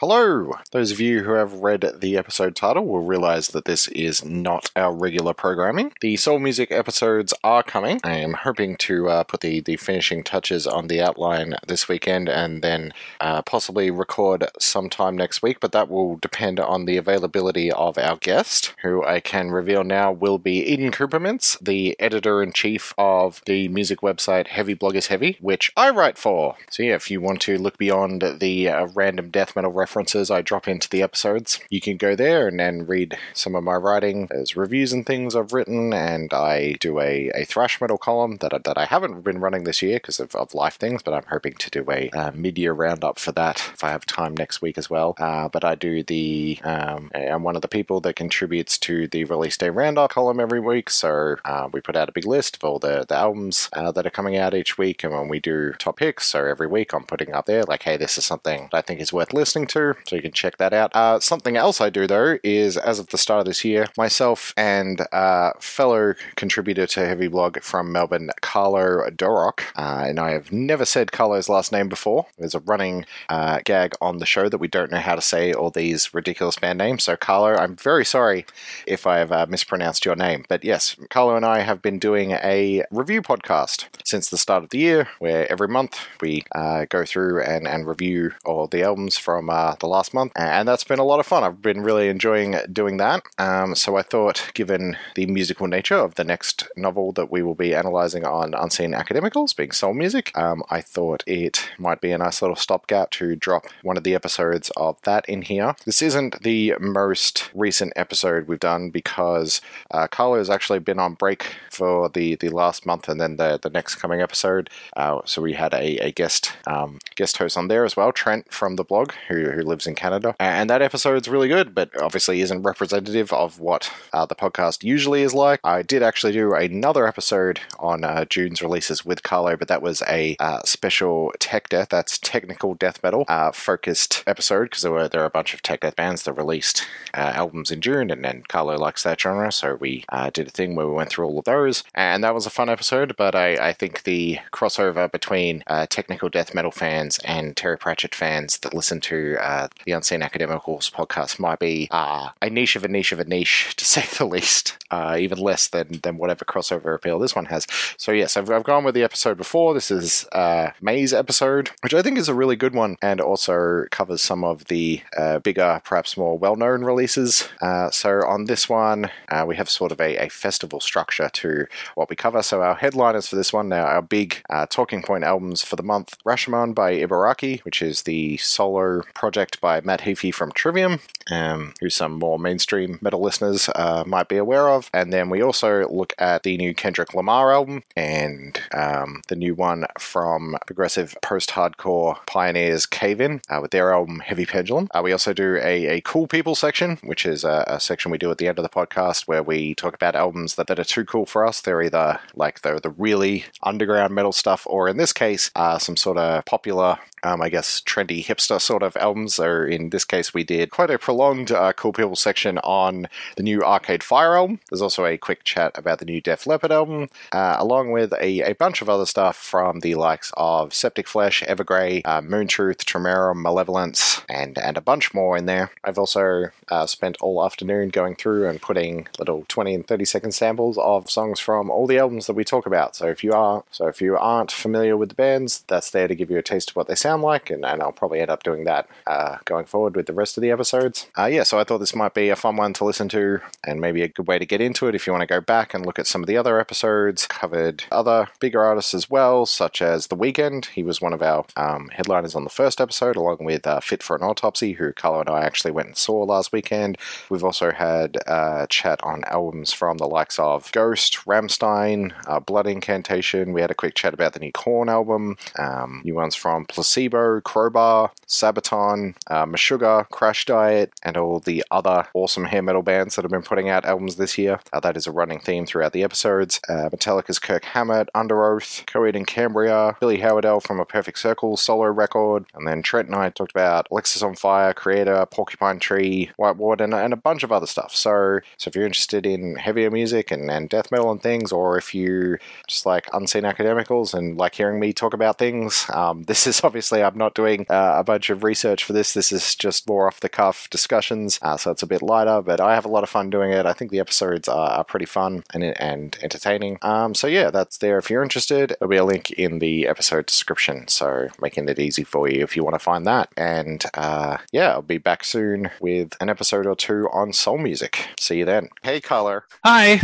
Hello! Those of you who have read the episode title will realize that this is not our regular programming. The Soul Music episodes are coming. I am hoping to uh, put the, the finishing touches on the outline this weekend and then uh, possibly record sometime next week, but that will depend on the availability of our guest, who I can reveal now will be Eden Kupermintz, the editor in chief of the music website Heavy Blog Is Heavy, which I write for. So, yeah, if you want to look beyond the uh, random death metal references I drop into the episodes. You can go there and then read some of my writing. There's reviews and things I've written, and I do a, a thrash metal column that I, that I haven't been running this year because of, of life things, but I'm hoping to do a uh, mid-year roundup for that if I have time next week as well. Uh, but I do the um, I'm one of the people that contributes to the release day roundup column every week. So uh, we put out a big list of all the, the albums uh, that are coming out each week, and when we do top picks, so every week I'm putting up there like, hey, this is something I think is worth listening to. So you can check that out. Uh, something else I do though is as of the start of this year, myself and uh, fellow contributor to Heavy Blog from Melbourne, Carlo Dorok, uh, and I have never said Carlo's last name before. There's a running uh, gag on the show that we don't know how to say all these ridiculous band names. So Carlo, I'm very sorry if I have uh, mispronounced your name, but yes, Carlo and I have been doing a review podcast since the start of the year, where every month we uh, go through and, and review all the albums from the last month, and that's been a lot of fun. I've been really enjoying doing that. Um, so I thought, given the musical nature of the next novel that we will be analysing on Unseen Academicals, being soul music, um, I thought it might be a nice little stopgap to drop one of the episodes of that in here. This isn't the most recent episode we've done because uh, Carlo has actually been on break for the, the last month and then the, the next coming episode. Uh, so we had a, a guest um, guest host on there as well, Trent from the blog, who, who lives in Canada. And that episode's really good, but obviously isn't representative of what uh, the podcast usually is like. I did actually do another episode on uh, June's releases with Carlo, but that was a uh, special tech death, that's technical death metal uh, focused episode, because there were, there are a bunch of tech death bands that released uh, albums in June, and then Carlo likes that genre, so we uh, did a thing where we went through all of those, and that was a fun episode, but I, I think the crossover between technical death metal fans and Terry Pratchett fans that listen to the Unseen Academicals podcast might be uh, a niche of a niche of a niche, to say the least, uh, even less than, than whatever crossover appeal this one has. So, yes, I've, I've gone with the episode before. This is uh, May's episode, which I think is a really good one and also covers some of the uh, bigger, perhaps more well known releases. Uh, so, on this one, uh, we have sort of a, a, festival structure to what we cover. So, our headliners for this one now, our big uh, talking point albums for the month Rashomon by Ibaraki, which is the solo project by Matt Heafy from Trivium, um, who some more mainstream metal listeners uh, might be aware of. And then we also look at the new Kendrick Lamar album and um, the new one from progressive post hardcore pioneers Cave In uh, with their album Heavy Pendulum. Uh, we also do a, a cool people section, which is a, a, section we do at the end of the podcast where we talk about albums that, that are too cool for us. They're either like the, the really underground metal stuff, or in this case, uh, some sort of popular um, I guess, trendy hipster sort of albums. Or in this case, we did quite a prolonged uh, Cool People section on the new Arcade Fire album. There's also a quick chat about the new Def Leppard album, uh, along with a, a, bunch of other stuff from the likes of Septic Flesh, Evergrey, uh, Moontooth, Tremerum, Malevolence, and, and a bunch more in there. I've also uh, spent all afternoon going through and putting little 20 and 30 second samples of songs from all the albums that we talk about. So if you are, so if you aren't familiar with the bands, that's there to give you a taste of what they sound like, and, and I'll probably end up doing that uh, going forward with the rest of the episodes. Uh, yeah, so I thought this might be a fun one to listen to, and maybe a good way to get into it if you want to go back and look at some of the other episodes. Covered other bigger artists as well, such as The Weeknd. He was one of our um, headliners on the first episode, along with uh, Fit for an Autopsy, who Carlo and I actually went and saw last weekend. We've also had a uh, chat on albums from the likes of Ghost, Rammstein, uh, Blood Incantation. We had a quick chat about the new Korn album, um, new ones from. Placebo, Crowbar, Sabaton, uh, Meshuggah, Crash Diet, and all the other awesome hair metal bands that have been putting out albums this year. Uh, that is a running theme throughout the episodes. Uh, Metallica's Kirk Hammett, Under Underoath, Coheed and Cambria, Billy Howerdel from A Perfect Circle solo record, and then Trent and I talked about Alexisonfire, Kreator, Porcupine Tree, White Ward, and, and a bunch of other stuff. So, so if you're interested in heavier music and, and death metal and things, or if you just like unseen academicals and like hearing me talk about things, um, this is obviously obviously I'm not doing uh, a bunch of research for this. This is just more off the cuff discussions, uh, so it's a bit lighter, but I have a lot of fun doing it. I think the episodes are, are pretty fun and, and entertaining. Um, so yeah, that's there if you're interested. There'll be a link in the episode description, so making it easy for you if you want to find that. And uh, yeah, I'll be back soon with an episode or two on soul music. See you then. Hey, Carlo. Hi.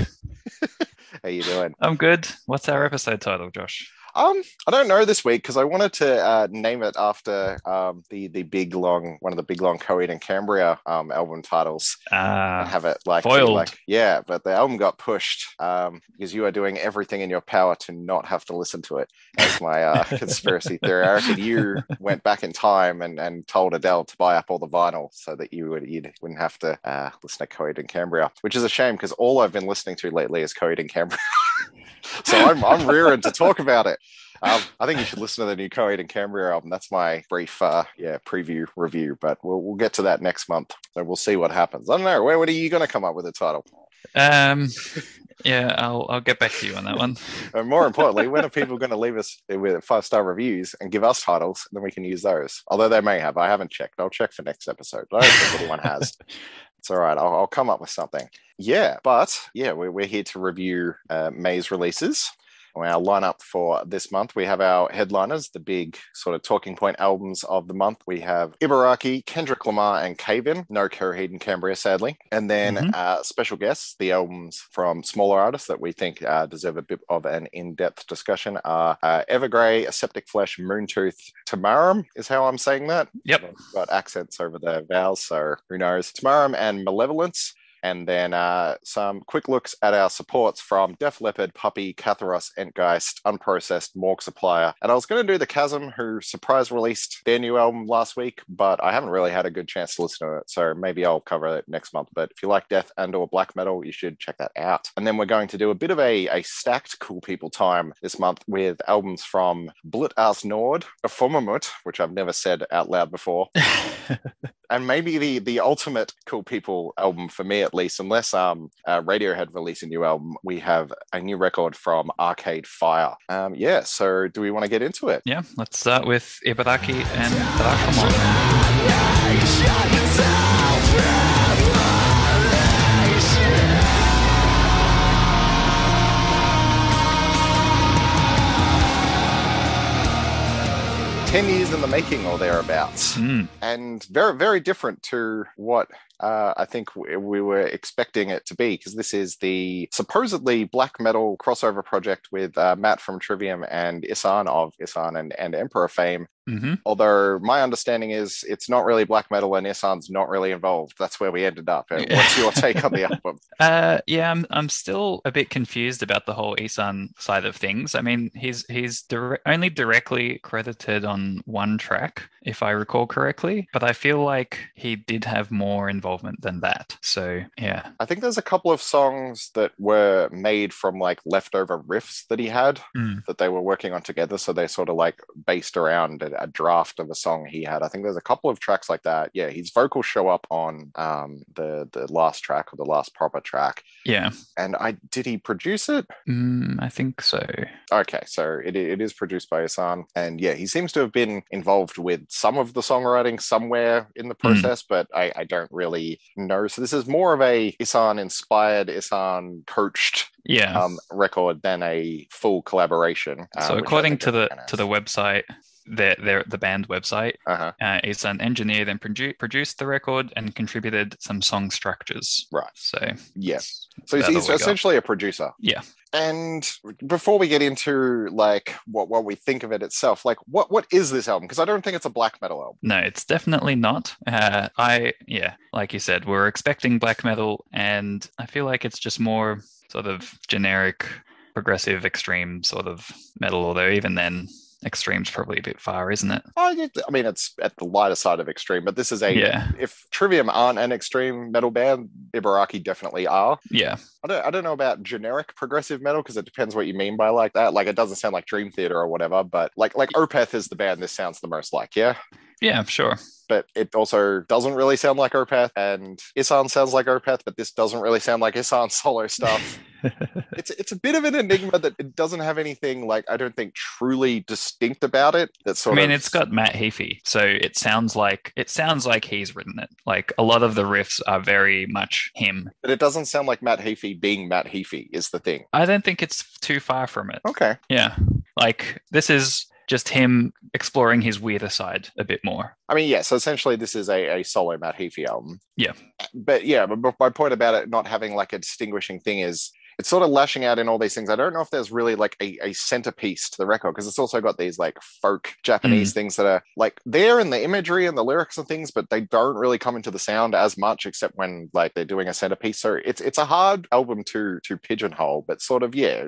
How you doing? I'm good. What's our episode title, Josh? Um, I don't know this week because I wanted to uh, name it after um, the the big long one of the big long Coheed and Cambria um, album titles. Ah, have it like foiled. like yeah, but the album got pushed um, because you are doing everything in your power to not have to listen to it. As my uh, conspiracy theory, I reckon you went back in time and, and told Adele to buy up all the vinyl so that you would you wouldn't have to uh, listen to Coheed and Cambria, which is a shame because all I've been listening to lately is Coheed and Cambria. so I'm I'm rearing to talk about it. Um, I think you should listen to the new Coheed and Cambria album. That's my brief, uh, yeah, preview review. But we'll we'll get to that next month. So we'll see what happens. I don't know. Where, are you going to come up with a title? Um, yeah, I'll I'll get back to you on that one. and more importantly, when are people going to leave us with five star reviews and give us titles, and then we can use those? Although they may have. I haven't checked. I'll check for next episode. I don't think anyone has. It's all right. I'll, I'll, come up with something. Yeah, but yeah, we're, we're here to review uh, May's releases. Our lineup for this month, we have our headliners, the big sort of talking point albums of the month. We have Ibaraki, Kendrick Lamar, and Cave-In. No Coheed and Cambria, sadly. And then mm-hmm. uh, special guests, the albums from smaller artists that we think uh, deserve a bit of an in-depth discussion are uh, Evergrey, Aseptic Flesh, Moontooth, Tamarum is how I'm saying that. Yep. got accents over the vowels, so who knows. Tamarum and Malevolence and then uh, some quick looks at our supports from Def Leppard, Puppy, Catharos, Entgeist, Unprocessed, Morgue Supplier. And I was going to do The Chasm, who surprise released their new album last week, but I haven't really had a good chance to listen to it. So maybe I'll cover it next month. But if you like death and or black metal, you should check that out. And then we're going to do a bit of a, a stacked Cool People time this month with albums from Blut aus Nord, Ephemermut, which I've never said out loud before. and maybe the the ultimate Cool People album for me at least, unless um uh, Radiohead release a new album, we have a new record from Arcade Fire. Um, yeah, so do we want to get into it? Yeah, let's start with Ibaraki and Rashomon. 10 years in the making or thereabouts. Mm. And very, very different to what uh, I think we, we, were expecting it to be because this is the supposedly black metal crossover project with uh, Matt from Trivium and Ihsahn of Ihsahn and, and Emperor fame. Mm-hmm. Although my understanding is it's not really black metal and Ihsahn's not really involved. That's where we ended up. What's your take on the album? Uh, yeah, I'm I'm still a bit confused about the whole Ihsahn side of things. I mean, he's he's dire- only directly credited on one track, if I recall correctly, but I feel like he did have more involvement than that. So yeah, I think there's a couple of songs that were made from like leftover riffs that he had mm. that they were working on together. So they're sort of like based around a draft of a song he had. I think there's a couple of tracks like that. Yeah, his vocals show up on um, the the last track or the last proper track. Yeah. And I did he produce it? Mm, I think so. Okay, so it, it is produced by Ihsahn, and yeah, he seems to have been involved with some of the songwriting somewhere in the hmm. process, mm. but I, I don't really know. So this is more of a Ihsahn inspired, Ihsahn coached yeah um, record than a full collaboration. Uh, so according to the to the website, their, their the band website. Uh-huh. Uh, is an engineer then produ- produced the record and contributed some song structures. Right. So yes. So he's, he's essentially a producer. Yeah. And before we get into like what what we think of it itself, like what what is this album? Because I don't think it's a black metal album. No, it's definitely not. Uh, I yeah, like you said, we're expecting black metal, and I feel like it's just more sort of generic progressive extreme sort of metal although even then extreme's probably a bit far, isn't it? I mean, it's at the lighter side of extreme, but this is a yeah. If Trivium aren't an extreme metal band, Ibaraki definitely are. Yeah. I don't, I don't know about generic progressive metal because it depends what you mean by like that. Like it doesn't sound like Dream Theater or whatever, but like like Opeth is the band this sounds the most like. Yeah. Yeah, sure. but it also doesn't really sound like Opeth, and Ihsahn sounds like Opeth, but this doesn't really sound like Ihsahn's solo stuff. it's it's a bit of an enigma that it doesn't have anything like I don't think truly distinct about it. That sort I mean, of it's got Matt Heafy, so it sounds like it sounds like he's written it. Like a lot of the riffs are very much him. but it doesn't sound like Matt Heafy being Matt Heafy is the thing. I don't think it's too far from it. Okay. Yeah, like this is just him exploring his weirder side a bit more. I mean, yeah, so essentially this is a, a solo Matt Heafy album. Yeah. But yeah, my point about it not having like a distinguishing thing is it's sort of lashing out in all these things. I don't know if there's really like a, a centerpiece to the record because it's also got these like folk Japanese mm. things that are like there in the imagery and the lyrics and things, but they don't really come into the sound as much except when like they're doing a centerpiece. So it's it's a hard album to to pigeonhole, but sort of yeah,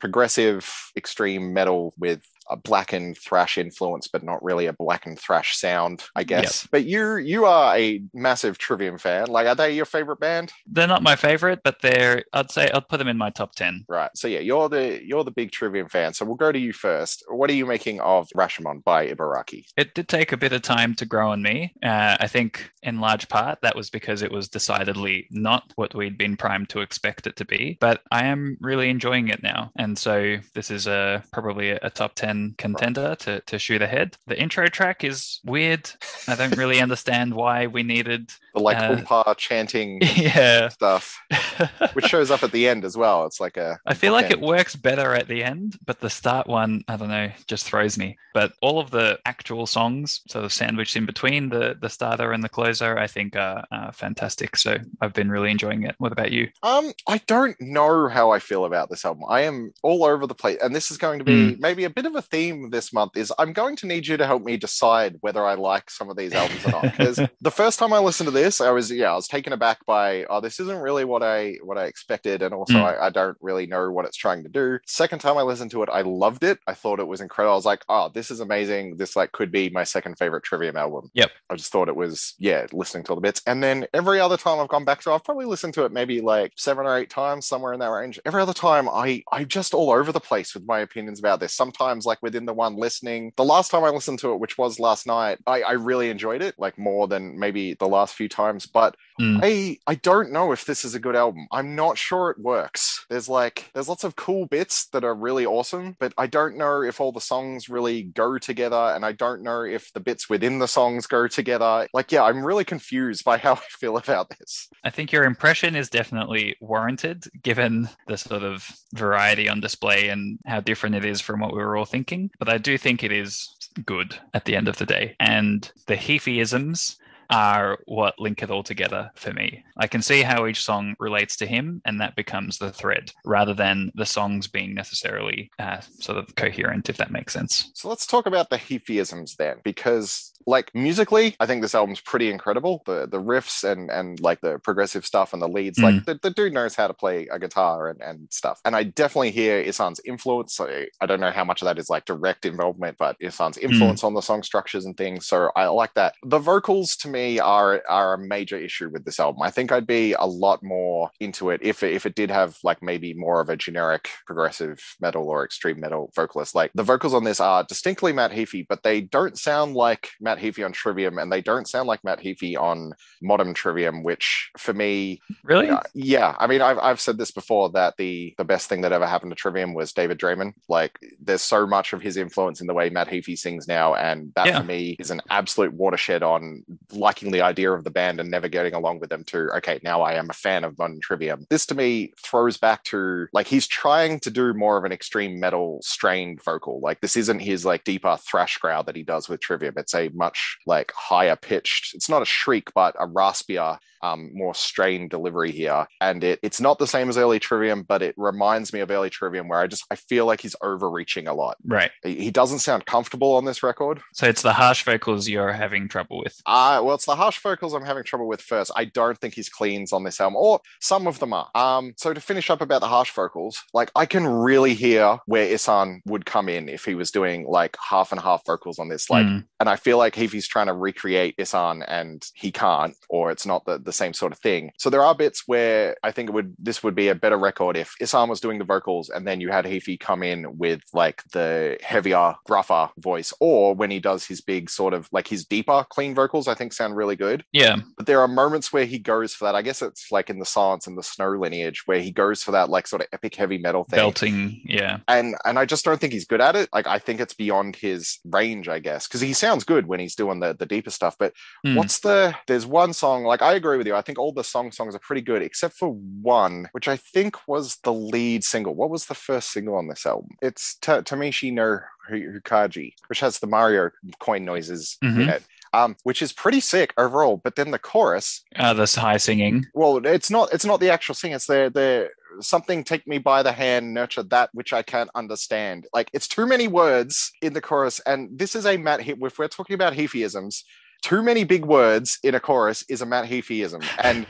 progressive extreme metal with a black and thrash influence, but not really a black and thrash sound, I guess. But you you are a massive Trivium fan. Like, are they your favorite band? They're not my favorite, but they're I'd say I'd put them in my top ten. Right. So yeah, you're the you're the big Trivium fan. So we'll go to you first. What are you making of Rashomon by Ibaraki? It did take a bit of time to grow on me. Uh, I think in large part that was because it was decidedly not what we'd been primed to expect it to be. But I am really enjoying it now, and so this is a probably a, a top ten contender to to shoot ahead. The intro track is weird. I don't really understand why we needed. The like Uh, Oompa chanting yeah. stuff, which shows up at the end as well. It's like a I feel like it works better at the end, but the start one, I don't know, just throws me. But all of the actual songs, sort of sandwiched in between the the starter and the closer, I think are, are fantastic. So I've been really enjoying it. What about you? Um, I don't know how I feel about this album. I am all over the place, and this is going to be maybe a bit of a theme this month. Is I'm going to need you to help me decide whether I like some of these albums or not. Because the first time I listened to this, I was yeah, I was taken aback by oh, this isn't really what I what I expected, and also Mm. I, I don't really know what it's trying to do. Second time I listened to it, I loved it. I thought it was incredible. I was like, oh, this is amazing. This like could be my second favorite Trivium album. Yep. I just thought it was, yeah, listening to all the bits. And then every other time I've gone back to, I've probably listened to it maybe like seven or eight times, somewhere in that range. Every other time, I I'm just all over the place with my opinions about this. Sometimes, like within the one listening, the last time I listened to it, which was last night, I, I really enjoyed it, like more than maybe the last few times. But Mm. I I don't know if this is a good album. I'm not sure it works. There's like there's lots of cool bits that are really awesome, but I don't know if all the songs really go together and I don't know if the bits within the songs go together. Like yeah, I'm really confused by how I feel about this. I think your impression is definitely warranted given the sort of variety on display and how different it is from what we were all thinking. But I do think it is good at the end of the day. And the Heafyisms are what link it all together for me. I can see how each song relates to him, and that becomes the thread rather than the songs being necessarily uh, sort of coherent, if that makes sense. So let's talk about the Heafyisms then, because like musically, I think this album's pretty incredible. The the riffs and and like the progressive stuff and the leads, like mm. the, the dude knows how to play a guitar and, and stuff. And I definitely hear Ihsahn's influence. I, I don't know how much of that is like direct involvement, but Ihsahn's mm. influence on the song structures and things. So I like that. The vocals to me are are a major issue with this album. I think I'd be a lot more into it if it, if it did have like maybe more of a generic progressive metal or extreme metal vocalist. Like the vocals on this are distinctly Matt Heafy, but they don't sound like Matt Heafy on Trivium, and they don't sound like Matt Heafy on Modern Trivium, which for me, Really? uh, yeah, I mean, I've, I've said this before that the the best thing that ever happened to Trivium was David Draiman. Like, there's so much of his influence in the way Matt Heafy sings now, and that Yeah. for me is an absolute watershed on liking the idea of the band and never getting along with them. To okay, now I am a fan of Modern Trivium. This to me throws back to like he's trying to do more of an extreme metal strained vocal. Like this isn't his like deeper thrash growl that he does with Trivium. It's a much like higher pitched. It's not a shriek, but a raspier um, more strained delivery here. And it it's not the same as early Trivium, but it reminds me of early Trivium where I just I feel like he's overreaching a lot. Right. He he doesn't sound comfortable on this record. So it's the harsh vocals you're having trouble with. Uh, well, it's the harsh vocals I'm having trouble with first. I don't think he's cleans on this album, or some of them are. Um, so to finish up about the harsh vocals, like I can really hear where Ihsahn would come in if he was doing like half and half vocals on this. Like, Mm. and I feel like like Heafy's trying to recreate Ihsahn and he can't, or it's not the, the same sort of thing. So there are bits where I think it would this would be a better record if Ihsahn was doing the vocals and then you had Heafy come in with like the heavier, gruffer voice, or when he does his big sort of like his deeper, clean vocals, I think sound really good. Yeah. But there are moments where he goes for that. I guess it's like in the Silence and the Snow lineage where he goes for that like sort of epic heavy metal thing. Belting. Yeah. And and I just don't think he's good at it. Like I think it's beyond his range, I guess, because he sounds good when he's doing the the deeper stuff. But Hmm. what's the? There's one song. Like I agree with you. I think all the song songs are pretty good, except for one, which I think was the lead single. What was the first single on this album? It's Ta- Tamashii no Houkai, which has the Mario coin noises in Mhm. it. Um, which is pretty sick overall. But then the chorus, Uh, this high singing. well, it's not it's not the actual singing. It's the the something take me by the hand, nurture that which I can't understand. Like it's too many words in the chorus, and this is a Matt. He- If we're talking about Heafyisms, too many big words in a chorus is a Matt Heafyism, and.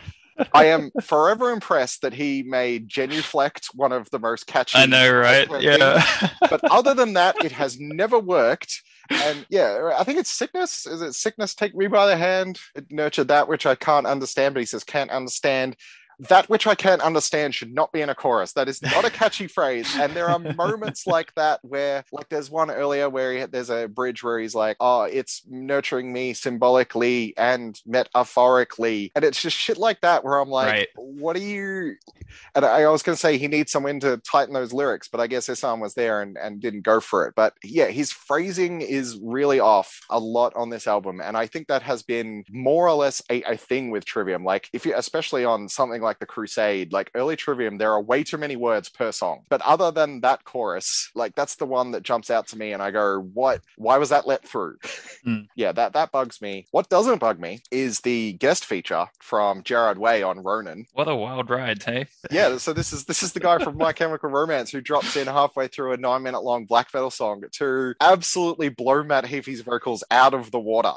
I am forever impressed that he made Genuflect one of the most catchy. I know, right? Yeah. But other than that, it has never worked. And yeah, I think it's sickness. Is it sickness? Take me by the hand. It nurtured that which I can't understand. But he says, can't understand. That which I can't understand should not be in a chorus. That is not a catchy phrase. And there are moments like that where, like, there's one earlier where he, there's a bridge where he's like, oh, it's nurturing me symbolically and metaphorically. And it's just shit like that where I'm like, Right. what are you? And I, I was going to say he needs someone to tighten those lyrics, but I guess Ihsahn was there and, and didn't go for it. But yeah, his phrasing is really off a lot on this album. And I think that has been more or less a, a thing with Trivium. Like, if you, especially on something like The Crusade, like early Trivium, there are way too many words per song. But other than that chorus, like, that's the one that jumps out to me. And I go, what? Why was that let through? Hmm. yeah, that, that bugs me. What doesn't bug me is the guest feature from Gerard Way on Ronin what a wild ride, hey? yeah so this is this is the guy from my chemical romance who drops in halfway through a nine minute long black metal song to absolutely blow matt heafy's vocals out of the water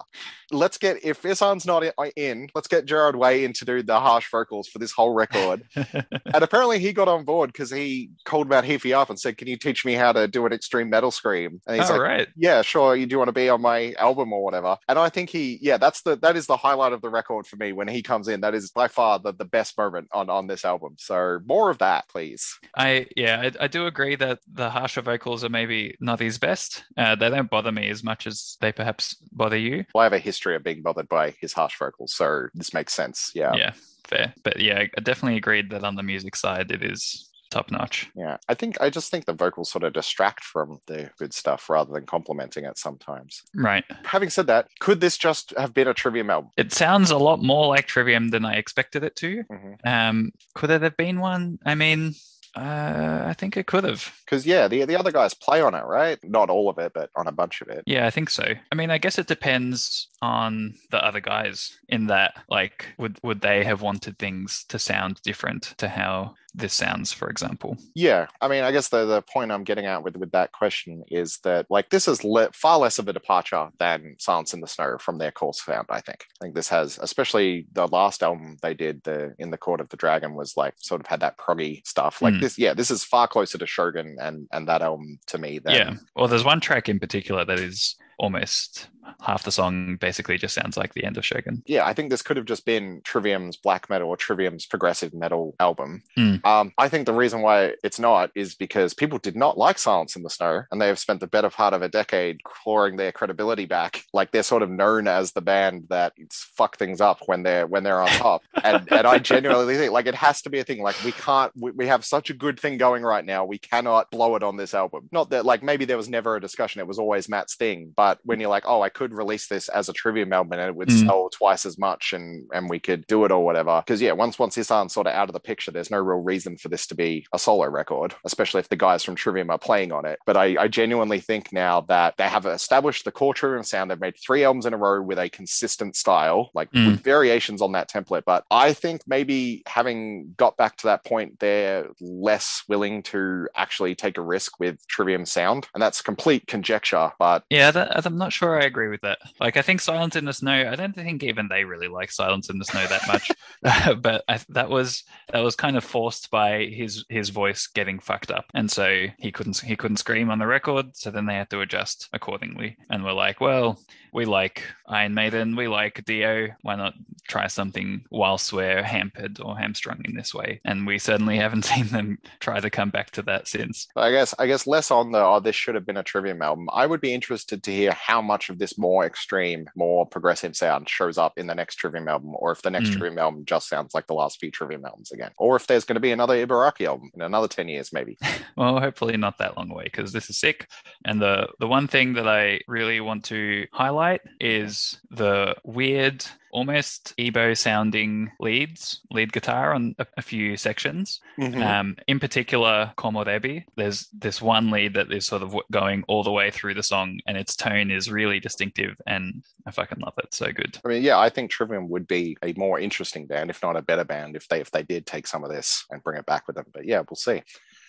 let's get if Ihsahn's not in let's get gerard way in to do the harsh vocals for this whole record and apparently he got on board because he called matt heafy up and said can you teach me how to do an extreme metal scream and he's All like right. yeah, sure. You do want to be on my album or whatever. And I think he, yeah, that's the that is the highlight of the record for me when he comes in. That is by far the, the best moment on on this album. So more of that, please. I yeah, I, I do agree that the harsher vocals are maybe not his best. Uh, they don't bother me as much as they perhaps bother you. Well, I have a history of being bothered by his harsh vocals, so this makes sense. Yeah. Yeah, fair. But yeah, I definitely agreed that on the music side, it is top notch. Yeah, I think I just think the vocals sort of distract from the good stuff rather than complementing it sometimes. Right. Having said that, could this just have been a Trivium album? It sounds a lot more like Trivium than I expected it to. Mhm. Um, could it have been one? I mean, uh, I think it could have. Because yeah, the the other guys play on it, right? Not all of it, but on a bunch of it. Yeah, I think so. I mean, I guess it depends on the other guys in that, like, would would they have wanted things to sound different to how this sounds, for example? Yeah, I mean, I guess the the point I'm getting at with with that question is that like this is le- far less of a departure than Silence in the Snow from their course found. I think. I think this has, especially the last album they did, the In the Court of the Dragon, was like sort of had that proggy stuff. Like Mm. this, yeah, this is far closer to Shogun and and that album to me. Than, yeah. Well, there's one track in particular that is almost half the song basically just sounds like the end of Shogun. yeah, I think this could have just been Trivium's black metal or Trivium's progressive metal album. Mm. Um, I think the reason why it's not is because people did not like Silence in the Snow, and they have spent the better part of a decade clawing their credibility back. Like they're sort of known as the band that fuck things up when they're when they're on top. and and I genuinely think like it has to be a thing. Like we can't. We, we have such a good thing going right now. We cannot blow it on this album. Not that like maybe there was never a discussion. It was always Matt's thing. But when you're like, oh, I could release this as a Trivium album and it would Mm. sell twice as much, and and we could do it or whatever. Because yeah, once once Ihsahn's sort of out of the picture, there's no real reason for this to be a solo record, especially if the guys from Trivium are playing on it. But I, I genuinely think now that they have established the core Trivium sound. They've made three albums in a row with a consistent style, like Mm. with variations on that template. But I think maybe having got back to that point, they're less willing to actually take a risk with Trivium sound, and that's complete conjecture. But Yeah, that, I'm not sure I agree with that. Like, I think Silence in the Snow. I don't think even they really like Silence in the Snow that much. but I, that was that was kind of forced by his his voice getting fucked up, and so he couldn't he couldn't scream on the record. So then they had to adjust accordingly. And we're like, well, we like Iron Maiden, we like Dio. Why not try something whilst we're hampered or hamstrung in this way? And we certainly haven't seen them try to come back to that since. I guess I guess less on the oh this should have been a Trivium album. I would be interested to hear how much of this more extreme, more progressive sound shows up in the next Trivium album, or if the next Mm. Trivium album just sounds like the last few Trivium albums again, or if there's going to be another Ibaraki album in another ten years maybe. Well, hopefully not that long away because this is sick. And the the one thing that I really want to highlight is the weird, almost EBow sounding leads, lead guitar on a, a few sections. Mm-hmm. Um, in particular, Komorebi, there's this one lead that is sort of going all the way through the song, and its tone is really distinctive, and I fucking love it. So good. I mean, yeah, I think Trivium would be a more interesting band, if not a better band, if they if they did take some of this and bring it back with them. But yeah, we'll see.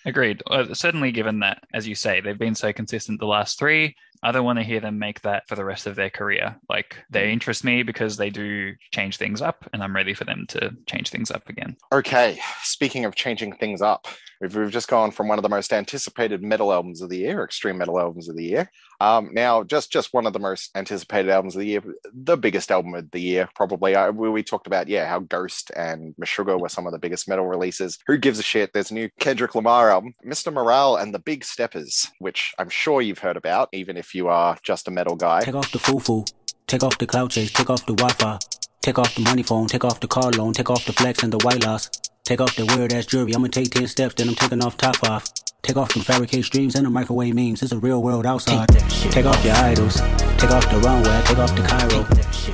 Agreed. Uh, certainly, given that, as you say, they've been so consistent the last three, I don't want to hear them make that for the rest of their career. Like, they interest me because they do change things up, and I'm ready for them to change things up again. Okay, speaking of changing things up, we've, we've just gone from one of the most anticipated metal albums of the year, extreme metal albums of the year. Um, now, just just one of the most anticipated albums of the year, the biggest album of the year, probably. I, we, we talked about, yeah, how Ghost and Meshuggah were some of the biggest metal releases. Who gives a shit? There's a new Kendrick Lamar album, Mr. Morale and the Big Steppers, which I'm sure you've heard about, even if you are just a metal guy. Take off the foo-foo. Take off the cloud chase. Take off the Wi-Fi. Take off the money phone. Take off the car loan. Take off the flex and the white loss. Take off the weird ass jewelry. I'ma take 10 steps, then I'm taking off top off. Take off them fabricate streams and the microwave memes. It's a real world outside. Take off your idols. Take off the runway. Take off the Cairo.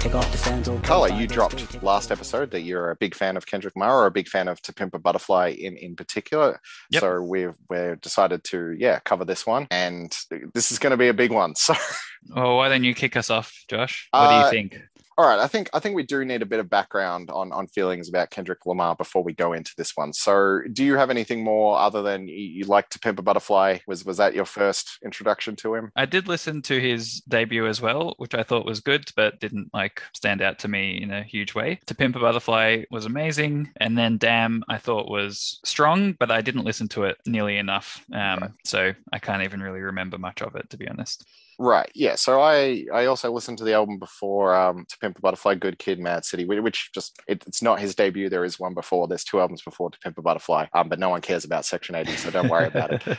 Take off the Sandro. Carla, you dropped last episode that you're a big fan of Kendrick Lamar or a big fan of To Pimp a Butterfly in, in particular. Yep. So we've we've decided to yeah cover this one, and this is going to be a big one. So Well, why don't you kick us off, Josh? What do Uh, you think? All right, I think I think we do need a bit of background on on feelings about Kendrick Lamar before we go into this one. So do you have anything more other than you, you like To Pimp a Butterfly? Was was that your first introduction to him? I did listen to his debut as well, which I thought was good, but didn't like stand out to me in a huge way. To Pimp a Butterfly was amazing, and then Damn I thought was strong, but I didn't listen to it nearly enough, um, so I can't even really remember much of it to be honest. Right. Yeah. So I I also listened to the album before um, To Pimp a Butterfly, Good Kid, Mad City, which just it, it's not his debut. There is one before. There's two albums before To Pimp a Butterfly. Um, but no one cares about Section 80, so don't worry about it.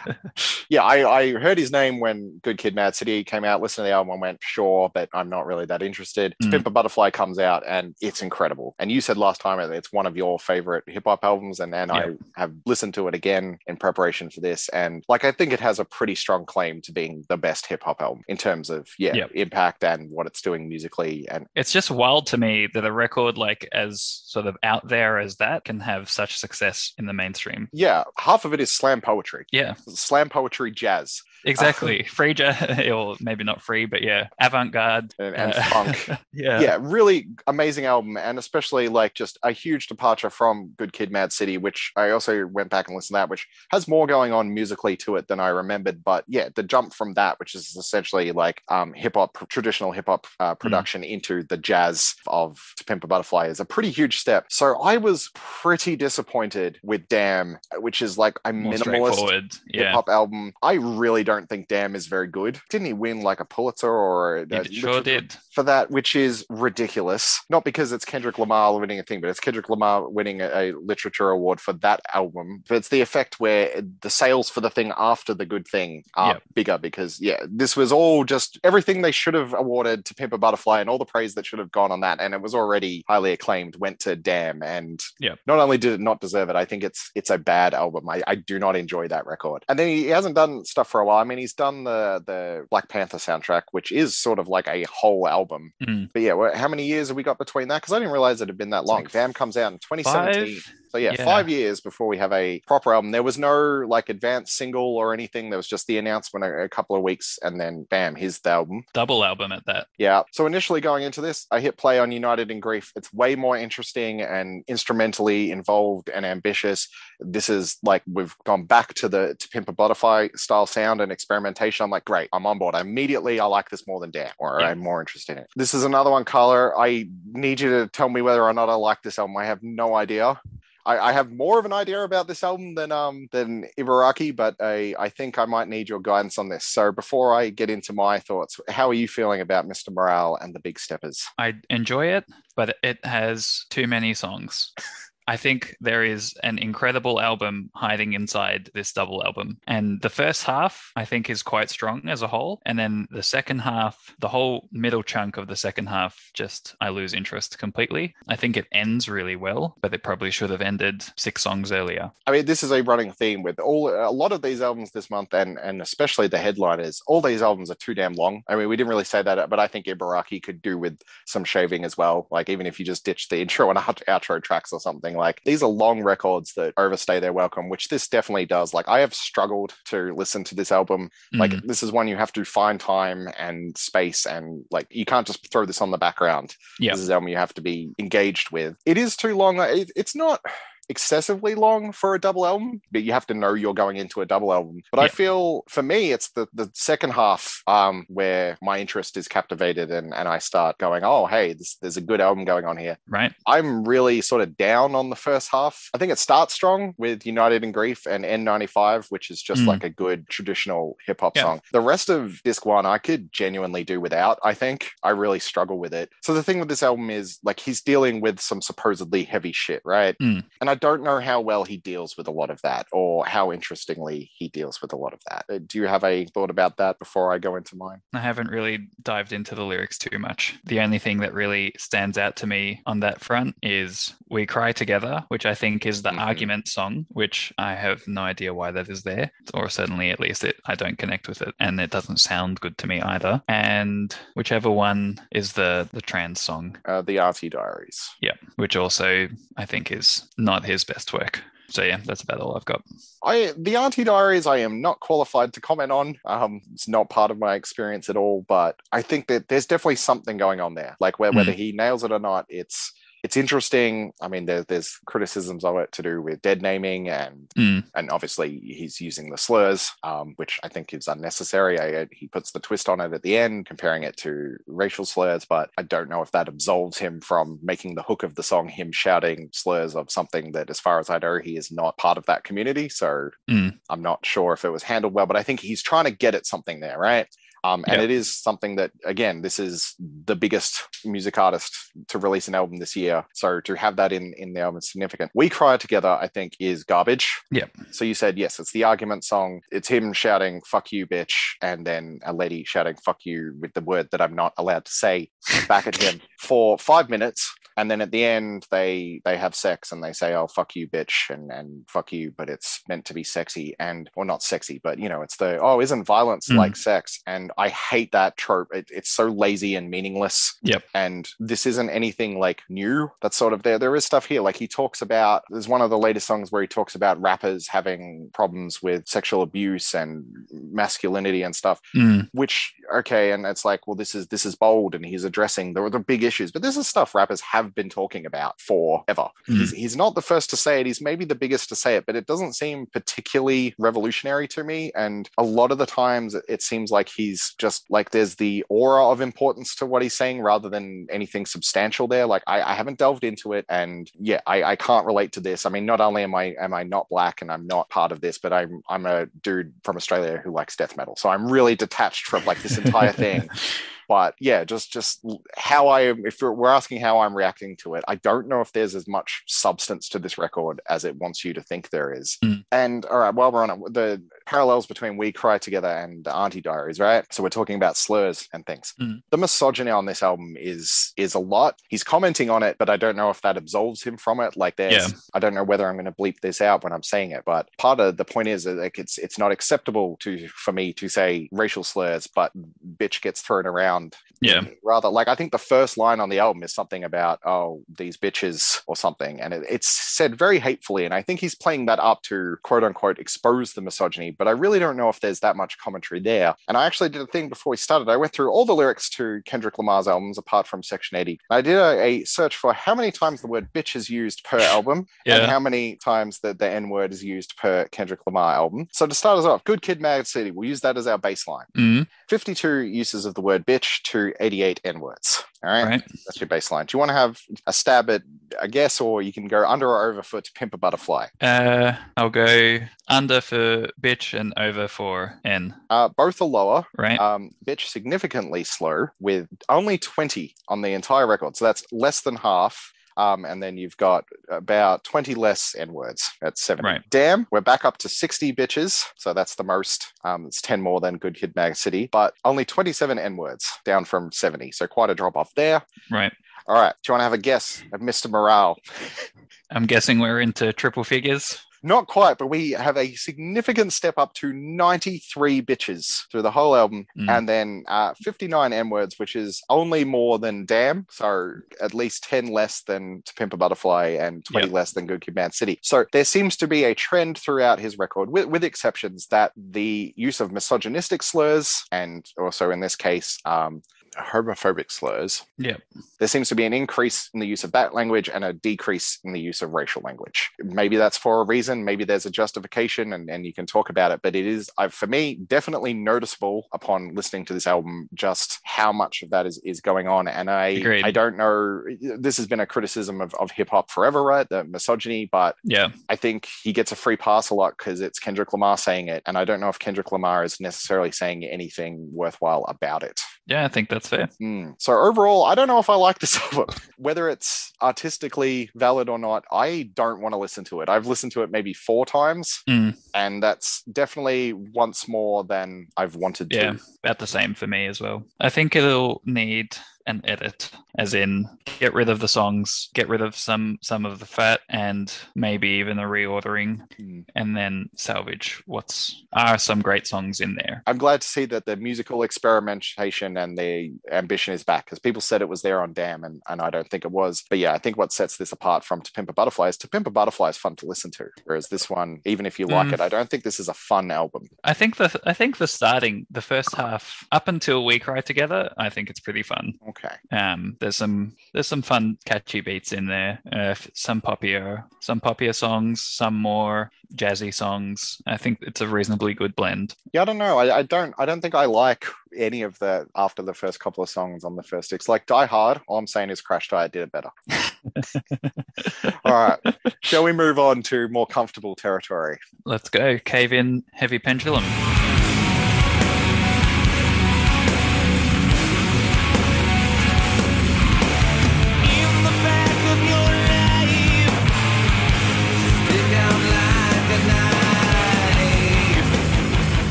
Yeah, I, I heard his name when Good Kid, Mad City came out. Listened to the album and went, sure, but I'm not really that interested. To Mm. Pimp a Butterfly comes out and it's incredible. And you said last time it's one of your favorite hip hop albums, and then I have listened to it again in preparation for this, and like I think it has a pretty strong claim to being the best hip hop album in terms of yeah Yep. impact and what it's doing musically and it's just wild to me that a record like as sort of out there as that can have such success in the mainstream. yeah half of it is slam poetry Yeah, slam poetry jazz exactly. free jazz, or maybe not free, but yeah, avant-garde and, and uh, funk. yeah, yeah really amazing album and especially like just a huge departure from good kid mad city which i also went back and listened to that which has more going on musically to it than i remembered but yeah the jump from that which is essentially like um hip-hop traditional hip-hop uh, production into the jazz of to pimp a butterfly is a pretty huge step. So i was pretty disappointed with damn which is like a more minimalist hip Yeah, hop album. I really don't think Damn is very good. Didn't he win like a Pulitzer or a, it sure did. for that, which is ridiculous. Not because it's Kendrick Lamar winning a thing, but it's Kendrick Lamar winning a, a literature award for that album. But it's the effect where the sales for the thing after the good thing are Yep. bigger because yeah, this was all just everything they should have awarded to Pimp a Butterfly and all the praise that should have gone on that, and it was already highly acclaimed, went to Damn, and Yep. not only did it not deserve it, I think it's it's a bad album. I, I do not enjoy that record. And then he hasn't done stuff for a while. I mean, he's done the the Black Panther soundtrack, which is sort of like a whole album. Mm. But yeah, how many years have we got between that? Because I didn't realize it had been that long. like Damn comes out in 2017. Five. So yeah, Yeah. five years before we have a proper album. There was no like advanced single or anything. There was just the announcement a, a couple of weeks, and then bam, here's the album. double album at that. Yeah. So initially going into this, I hit play on United in Grief. It's way more interesting and instrumentally involved and ambitious. This is like we've gone back to the to Pimp a Butterfly style sound and experimentation. I'm like, great, I'm on board. I Immediately, I like this more than Damn, or Yeah. I'm more interested in it. This is another one, Carlo. I need you to tell me whether or not I like this album. I have no idea. I, I have more of an idea about this album than um than Ibaraki, but I I think I might need your guidance on this. So before I get into my thoughts, how are you feeling about Mr. Morale and the Big Steppers? I enjoy it, but it has too many songs. I think there is an incredible album hiding inside this double album. And the first half, I think, is quite strong as a whole. And then the second half, the whole middle chunk of the second half, just I lose interest completely. I think it ends really well, but it probably should have ended six songs earlier. I mean, this is a running theme with all a lot of these albums this month, and and especially the headliners. All these albums are too damn long. I mean, we didn't really say that, but I think Ibaraki could do with some shaving as well. Like even if you just ditch the intro and outro tracks or something, like these are long records that overstay their welcome, which this definitely does. Like I have struggled to listen to this album. Like Mm. this is one you have to find time and space, and like you can't just throw this on the background. Yeah. This is an album you have to be engaged with. It is too long. It, it's not excessively long for a double album, but you have to know you're going into a double album. But I feel for me, it's the the second half um, where my interest is captivated and, and I start going, oh, hey, this, there's a good album going on here. Right? I'm really sort of down on the first half. I think it starts strong with United in Grief and N95, which is just Mm. like a good traditional hip hop Yeah. song. The rest of disc one, I could genuinely do without, I think. I really struggle with it. So the thing with this album is like he's dealing with some supposedly heavy shit, right? Mm. And I don't know how well he deals with a lot of that or how interestingly he deals with a lot of that. Uh, Do you have a thought about that before I go into mine? I haven't really dived into the lyrics too much. The only thing that really stands out to me on that front is We Cry Together, which I think is the Mhm. argument song, which I have no idea why that is there, or certainly at least it I don't connect with it and it doesn't sound good to me either. And whichever one is the the trans song, Uh, the Auntie Diaries. yeah, which also I think is not his best work. So yeah, that's about all I've got. I the Auntie Diaries I am not qualified to comment on. Um, it's not part of my experience at all, but I think that there's definitely something going on there. Like where, whether he nails it or not, it's it's interesting. I mean, there, there's criticisms of it to do with dead naming and Mm. and obviously he's using the slurs, um, which I think is unnecessary. I, he puts the twist on it at the end, comparing it to racial slurs, but I don't know if that absolves him from making the hook of the song him shouting slurs of something that, as far as I know, he is not part of that community. So Mm. I'm not sure if it was handled well, but I think he's trying to get at something there, right? Um, and Yeah. it is something that, again, this is the biggest music artist to release an album this year. So to have that in in the album is significant. We Cry Together, I think, is garbage. Yeah. So you said yes, it's the argument song. It's him shouting "fuck you, bitch," and then a lady shouting "fuck you" with the word that I'm not allowed to say back at him for five minutes. And then at the end, they they have sex and they say, "Oh, fuck you, bitch," and and "fuck you," but it's meant to be sexy and or not sexy, but you know, it's the oh, isn't violence Mm. like sex? And I hate that trope. It, it's so lazy and meaningless. Yep. And this isn't anything like new. That's sort of there. There is stuff here. Like he talks about. There's one of the latest songs where he talks about rappers having problems with sexual abuse and masculinity and stuff Mm. which okay and it's like well this is this is bold and he's addressing the, the big issues but this is stuff rappers have been talking about forever. Mm. he's, he's not the first to say it. He's maybe the biggest to say it but it doesn't seem particularly revolutionary to me. And a lot of the times it, it seems like he's just like there's the aura of importance to what he's saying rather than anything substantial there. Like i, I haven't delved into it. And yeah I, I can't relate to this. I mean not only am i am i not black and i'm not part of this but i'm i'm a dude from australia who likes death metal. So i'm really detached from like this entire thing but yeah just just how i am if we're asking how i'm reacting to it i don't know if there's as much substance to this record as it wants you to think there is Mm. and all right while we're on it the parallels between we cry together and auntie diaries right so we're talking about slurs and things Mm. the misogyny on this album is is a lot he's commenting on it but i don't know if that absolves him from it like there's Yeah. i don't know whether i'm going to bleep this out when i'm saying it but part of the point is that like it's it's not acceptable to for me to say racial slurs but bitch gets thrown around Yeah. rather like i think the first line on the album is something about oh these bitches or something and it, it's said very hatefully and i think he's playing that up to quote unquote expose the misogyny but i really don't know if there's that much commentary there. And i actually did a thing before we started. I went through all the lyrics to kendrick lamar's albums apart from section 80 i did a, a search for how many times the word bitch is used per album and how many times the, the n word is used per kendrick lamar album. So to start us off good kid mad city we'll use that as our baseline. Mm. 52 uses of the word bitch to 88 N words. All right. Right. That's your baseline. Do you want to have a stab at a guess, or you can go under or over for to pimp a butterfly? Uh, I'll go under for bitch and over for N. Uh, both are lower. Right. Um, bitch significantly slow with only 20 on the entire record. So that's less than half. Um, and then you've got about 20 less N words at 70. Right. Damn, we're back up to 60 bitches. So that's the most. Um, it's 10 more than Good Kid Mad City, but only 27 N words down from 70. So quite a drop off there. right. All right. Do you want to have a guess at Mr. Morale? I'm guessing we're into triple figures. Not quite, but we have a significant step up to 93 bitches through the whole album, Mm. and then uh, 59 M words, which is only more than Damn. So at least 10 less than To Pimp a Butterfly and 20 Yep. less than Good Kid, Mad City. So there seems to be a trend throughout his record, with, with exceptions, that the use of misogynistic slurs and also in this case, um, homophobic slurs Yeah. there seems to be an increase in the use of that language and a decrease in the use of racial language. Maybe that's for a reason, maybe there's a justification and, and you can talk about it, but it is, uh, for me, definitely noticeable upon listening to this album just how much of that is, is going on. And I, Agreed. I don't know, this has been a criticism of, of hip hop forever, right? The misogyny, but Yeah. I think he gets a free pass a lot because it's Kendrick Lamar saying it. And I don't know if Kendrick Lamar is necessarily saying anything worthwhile about it. Yeah, I think that's fair. Hmm. So overall, I don't know if I like this album. Whether it's artistically valid or not, I don't want to listen to it. I've listened to it maybe four times, Mm. and that's definitely once more than I've wanted to. Yeah, about the same for me as well. I think it'll need an edit, as in get rid of the songs, get rid of some some of the fat, and maybe even a reordering, Hmm. and then salvage what's are some great songs in there. I'm glad to see that the musical experimentation and the ambition is back because people said it was there on Damn, and, and I don't think it was. But yeah, I think what sets this apart from To Pimp a Butterfly is To Pimp a Butterfly is fun to listen to, whereas this one, even if you like Mm. it, I don't think this is a fun album. I think the I think the starting the first half up until we cry together, I think it's pretty fun. Okay. Um, there's some there's some fun catchy beats in there. Uh, some poppier some poppier songs, some more jazzy songs. I think it's a reasonably good blend. Yeah, I don't know. I, I don't. I don't think I like any of the after the first couple of songs on the first six. Like Die Hard. All I'm saying is Crash Diet did it better. All right. Shall we move on to more comfortable territory? Let's go. Cave in heavy pendulum.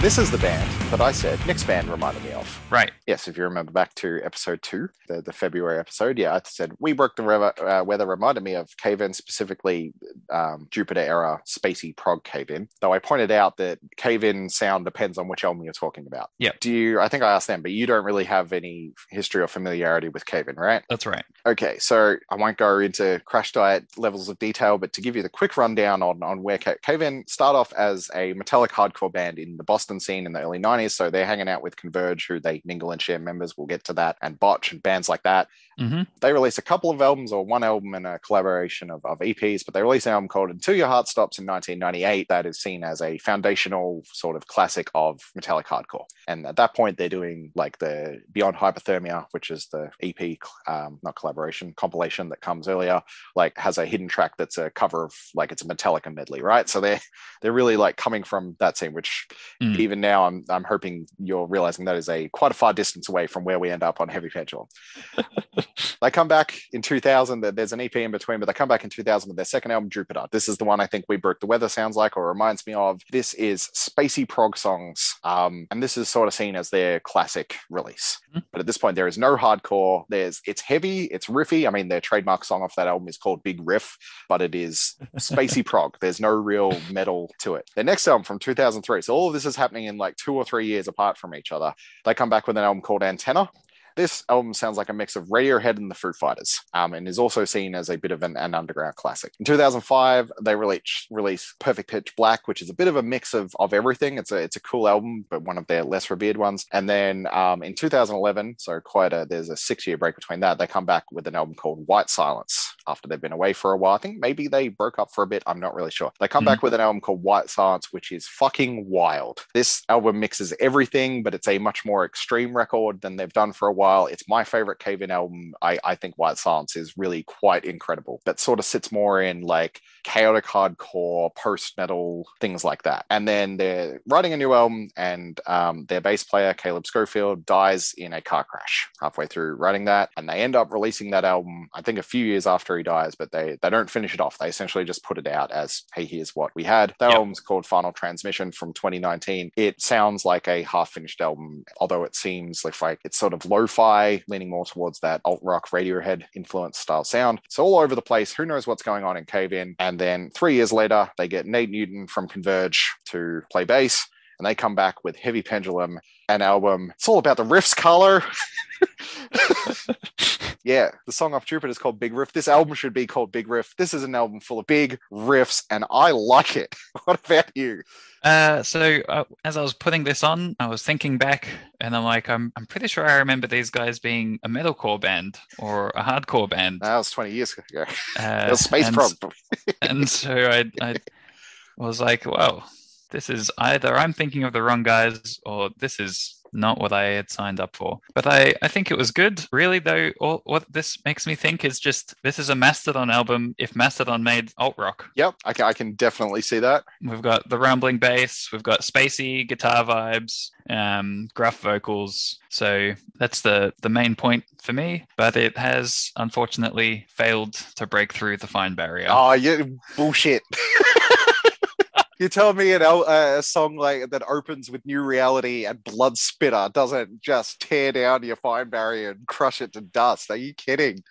This is the band that I said Nick's band reminded me of. Right. Yes, if you remember back to episode two, the, the February episode, yeah, I said we broke the weather, uh, weather reminded me of Cave In, specifically um, Jupiter era spacey prog Cave In. Though I pointed out that Cave In sound depends on which album you're talking about. Yeah. Do you? I think I asked them, but you don't really have any history or familiarity with Cave In, right? That's right. Okay, so I won't go into Crash Diet levels of detail, but to give you the quick rundown on, on where Ca- Cave In start off as a metallic hardcore band in the Boston scene in the early 90s. So they're hanging out with Converge, who they mingle and share members. We'll get to that, and Botch and bands like that. hmm They release a couple of albums or one album and a collaboration of, of EPs, but they release an album called Until Your Heart Stops in 1998 that is seen as a foundational sort of classic of metallic hardcore. And at that point, they're doing like the Beyond Hypothermia, which is the EP, um, not collaboration, compilation that comes earlier, like has a hidden track that's a cover of like it's a Metallica medley, right? So they're they're really like coming from that scene, which Mm. even now I'm I'm hoping you're realizing that is a quite a far distance away from where we end up on Heavy Pendulum. They come back in 2000. There's an EP in between, but they come back in 2000 with their second album, Jupiter. This is the one I think We Broke the Weather sounds like, or reminds me of. This is spacey prog songs, um, and this is sort of seen as their classic release. Mhm. But at this point, there is no hardcore. There's it's heavy, it's riffy. I mean, their trademark song off that album is called Big Riff, but it is spacey prog. There's no real metal to it. Their next album from 2003. So all of this is happening in like two or three years apart from each other. They come back with an album called Antenna. This album sounds like a mix of Radiohead and the Foo Fighters, um, and is also seen as a bit of an, an underground classic. In 2005, they release release Perfect Pitch Black, which is a bit of a mix of, of everything. It's a it's a cool album, but one of their less revered ones. And then um, in 2011, so quite a there's a six year break between that. They come back with an album called White Silence. after they've been away for a while. I think maybe they broke up for a bit. I'm not really sure. They come back with an album called White Silence, which is fucking wild. This album mixes everything, but it's a much more extreme record than they've done for a while. It's my favorite Cave In album. I, I think White Silence is really quite incredible. That sort of sits more in like chaotic hardcore, post metal, things like that. And then they're writing a new album, and um, their bass player, Caleb Scofield, dies in a car crash halfway through writing that. And they end up releasing that album, I think, a few years after he dies, but they, they don't finish it off. They essentially just put it out as, hey, here's what we had. That Yep. album's called Final Transmission from 2019. It sounds like a half finished album, although it seems like, like it's sort of lo fi, leaning more towards that alt rock Radiohead influence style sound. It's all over the place. Who knows what's going on in Cave In? And then three years later, they get Nate Newton from Converge to play bass. And they come back with Heavy Pendulum, an album. It's all about the riffs, Carlo. yeah, the song off Jupiter is called Big Riff. This album should be called Big Riff. This is an album full of big riffs, and I like it. What about you? Uh, so uh, as I was putting this on, I was thinking back, and I'm like, I'm I'm pretty sure I remember these guys being a metalcore band or a hardcore band. That was 20 years ago. Uh, was Space and, Frog. and so I I was like, wow, this is either I'm thinking of the wrong guys, or this is not what I had signed up for. But I, I think it was good. Really, though, all, what this makes me think is just this is a Mastodon album if Mastodon made alt rock. Yep, I can, I can definitely see that. We've got the rumbling bass, we've got spacey guitar vibes, um, gruff vocals. So that's the the main point for me. But it has unfortunately failed to break through the fine barrier. Oh, you bullshit. You tell me an uh, a song like that opens with New Reality and Blood Spitter doesn't just tear down your fine barrier and crush it to dust? Are you kidding?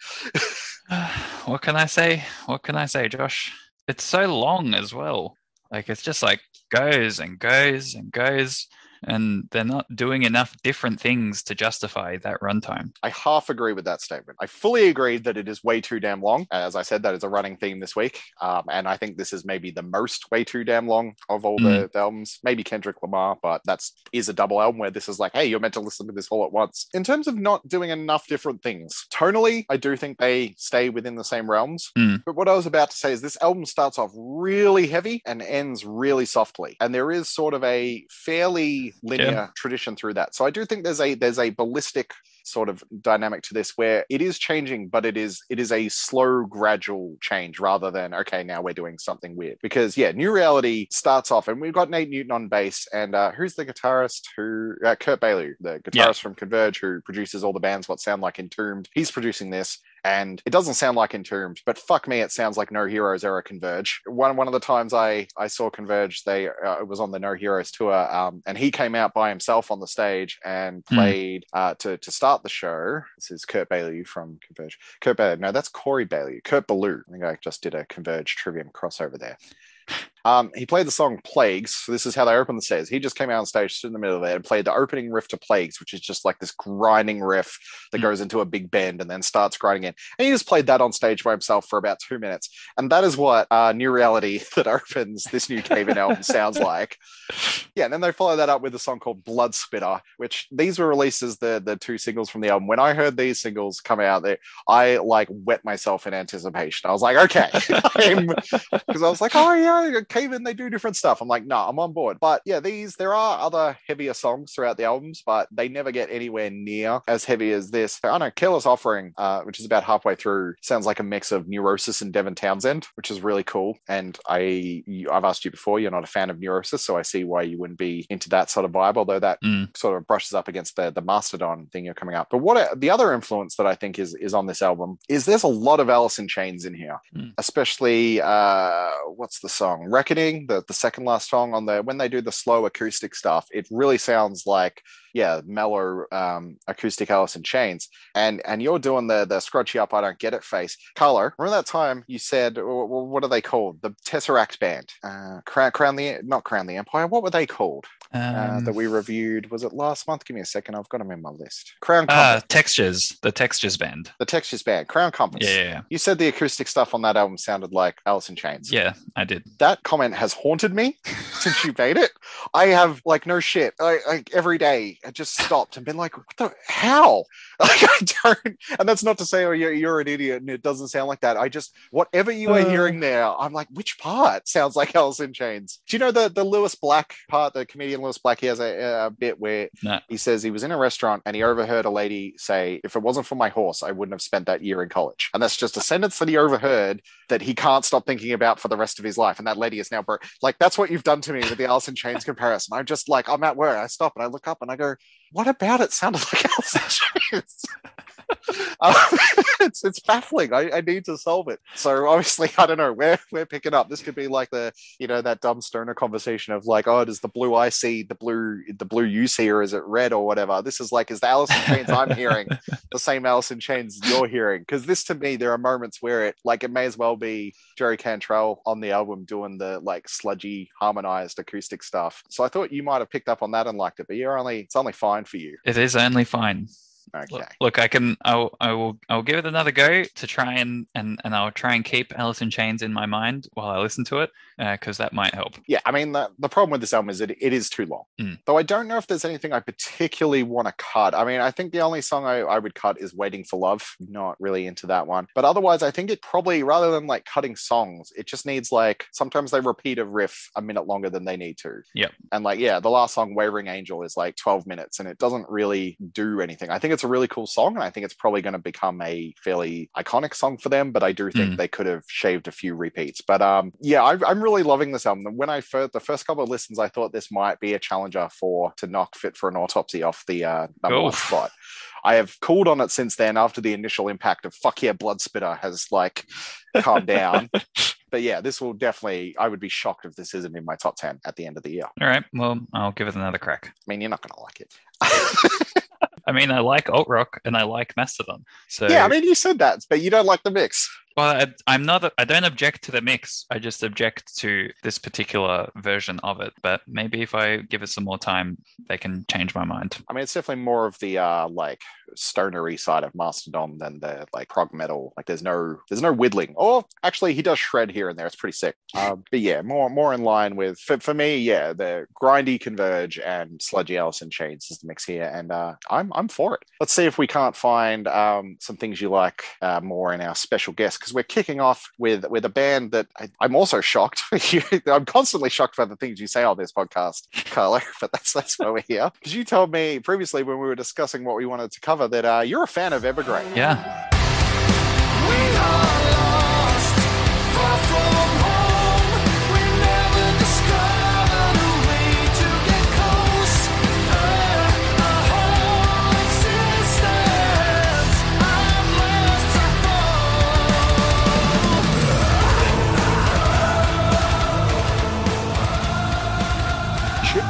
what can I say? What can I say, Josh? It's so long as well. Like it's just like goes and goes and goes, and they're not doing enough different things to justify that runtime. I half agree with that statement. I fully agree that it is way too damn long. As I said, that is a running theme this week. Um, and I think this is maybe the most way too damn long of all the, the albums. Maybe Kendrick Lamar, but that's is a double album where this is like, hey, you're meant to listen to this all at once. In terms of not doing enough different things, tonally, I do think they stay within the same realms. Mm. But what I was about to say is this album starts off really heavy and ends really softly. And there is sort of a fairly linear Yeah. tradition through that. So I do think there's a there's a ballistic sort of dynamic to this where it is changing but it is it is a slow gradual change rather than okay now we're doing something weird because yeah new reality starts off and we've got nate newton on bass and uh who's the guitarist who uh, kurt bailey the guitarist Yeah. from converge who produces all the bands what sound like entombed he's producing this and it doesn't sound like entombed but fuck me it sounds like no heroes era converge. One one of the times i i saw converge they uh, it was on the no heroes tour um and he came out by himself on the stage and Hmm. played uh to to start the show. This is kurt bailey from converge. Kurt bailey no that's corey beaulieu kurt ballou. I think i just did a converge trivium crossover there um, he played the song Plagues. So this is how they open the stage. He just came out on stage, stood in the middle of it, and played the opening riff to Plagues, which is just like this grinding riff that Mm. goes into a big bend and then starts grinding in. And he just played that on stage by himself for about two minutes. And that is what uh, New Reality that opens this new Cave In album sounds like. Yeah, and then they follow that up with a song called Blood Spitter, which these were released as the the two singles from the album. When I heard these singles come out, they, I like wet myself in anticipation. I was like, okay, because I was like, oh yeah, Cave In, they do different stuff. I'm like, no, I'm on board. But yeah, these there are other heavier songs throughout the albums, but they never get anywhere near as heavy as this. I don't know, Careless Offering, uh, which is about halfway through, sounds like a mix of Neurosis and Devin Townsend, which is really cool. And I, you, I've asked you before, you're not a fan of Neurosis, so I see why you wouldn't be into that sort of vibe. Although that Mm. sort of brushes up against the the Mastodon thing you're coming up. But what the other influence that I think is is on this album is there's a lot of Alice in Chains in here, Mm. especially uh, what's the song Reckoning, the the second last song on the when they do the slow acoustic stuff. It really sounds like yeah mellow um, acoustic Alice in Chains, and and you're doing the the scrunchie up I don't get it face. Carlo, remember that time you said what are they called? The Tesseract Band, uh, Crown, Crown the not Crown the Empire. What were they called? Uh, Um, that we reviewed. Was it last month? Give me a second. I've got them in my list. Crown ah, Compass. textures, the textures band. the Textures Band. Crown Compass. Yeah, yeah, yeah. You said the acoustic stuff on that album sounded like Alice in Chains. Yeah, I did. That comment has haunted me since you made it. I have like no shit. I like every day I just stopped and been like, what the how? Like I don't and that's not to say oh you're, you're an idiot and it doesn't sound like that. I just whatever you are Uh. hearing there, I'm like, which part sounds like Alice in Chains? Do you know the the Lewis Black part, the comedian Lewis Black? He has a, a bit where No. he says he was in a restaurant and he overheard a lady say, If it wasn't for my horse, I wouldn't have spent that year in college. And that's just a sentence that he overheard that he can't stop thinking about for the rest of his life. And that lady is now broke. Like, that's what you've done to me with the Alice in Chains comparison. I'm just like, I'm at work. I stop and I look up and I go, What about it sounded like Chains? Um, it's it's baffling. I, I need to solve it. So obviously, I don't know. We're we're picking up. This could be like the you know that dumb stoner conversation of like, oh, does the blue I see the blue the blue you see, or is it red or whatever? This is like, is the Alice in Chains I'm hearing the same Alice in Chains you're hearing? Because this to me, there are moments where it like it may as well be Jerry Cantrell on the album doing the like sludgy harmonized acoustic stuff. So I thought you might have picked up on that and liked it, but you're only it's only fine for you. It is only fine. Okay. Look, look, I can. I'll. I will. I'll give it another go to try and and and I'll try and keep Alice in Chains in my mind while I listen to it, because that might help. Yeah, I mean the, the problem with this album is that it is too long. Mm. Though I don't know if there's anything I particularly want to cut. I mean, I think the only song I, I would cut is Waiting for Love. Not really into that one. But otherwise, I think it probably rather than like cutting songs, it just needs like sometimes they repeat a riff a minute longer than they need to. Yeah. And like, yeah, the last song, Wavering Angel, is like 12 minutes and it doesn't really do anything. I think it's a really cool song and I think it's probably going to become a fairly iconic song for them, but I do think Mm. they could have shaved a few repeats. But um, yeah, I, I'm really loving this album. When I first the first couple of listens, I thought this might be a challenger for to knock Fit for an Autopsy off the uh, number one spot. I have cooled on it since then after the initial impact of fuck yeah, Blood Spitter has like calmed down. But yeah, this will definitely, I would be shocked if this isn't in my top 10 at the end of the year. All right. Well, I'll give it another crack. I mean, you're not going to like it. I mean, I like alt rock and I like Mastodon. So yeah, I mean, you said that, but you don't like the mix. Well, I, I'm not. I don't object to the mix. I just object to this particular version of it. But maybe if I give it some more time, they can change my mind. I mean, it's definitely more of the uh like stonery side of Mastodon than the like prog metal. Like, there's no there's no whittling. Or actually, he does shred here and there. It's pretty sick. Uh, but yeah, more more in line with for, for me. Yeah, the grindy Converge and sludgy Alice in Chains is the mix here, and uh, I'm I'm for it. Let's see if we can't find um some things you like uh, more in our special guest because we're kicking off with with a band that I, I'm also shocked. I'm constantly shocked by the things you say on this podcast, Carlo. But that's that's why we're here. Because you told me previously when we were discussing what we wanted to cover that uh, you're a fan of Evergrey. Yeah.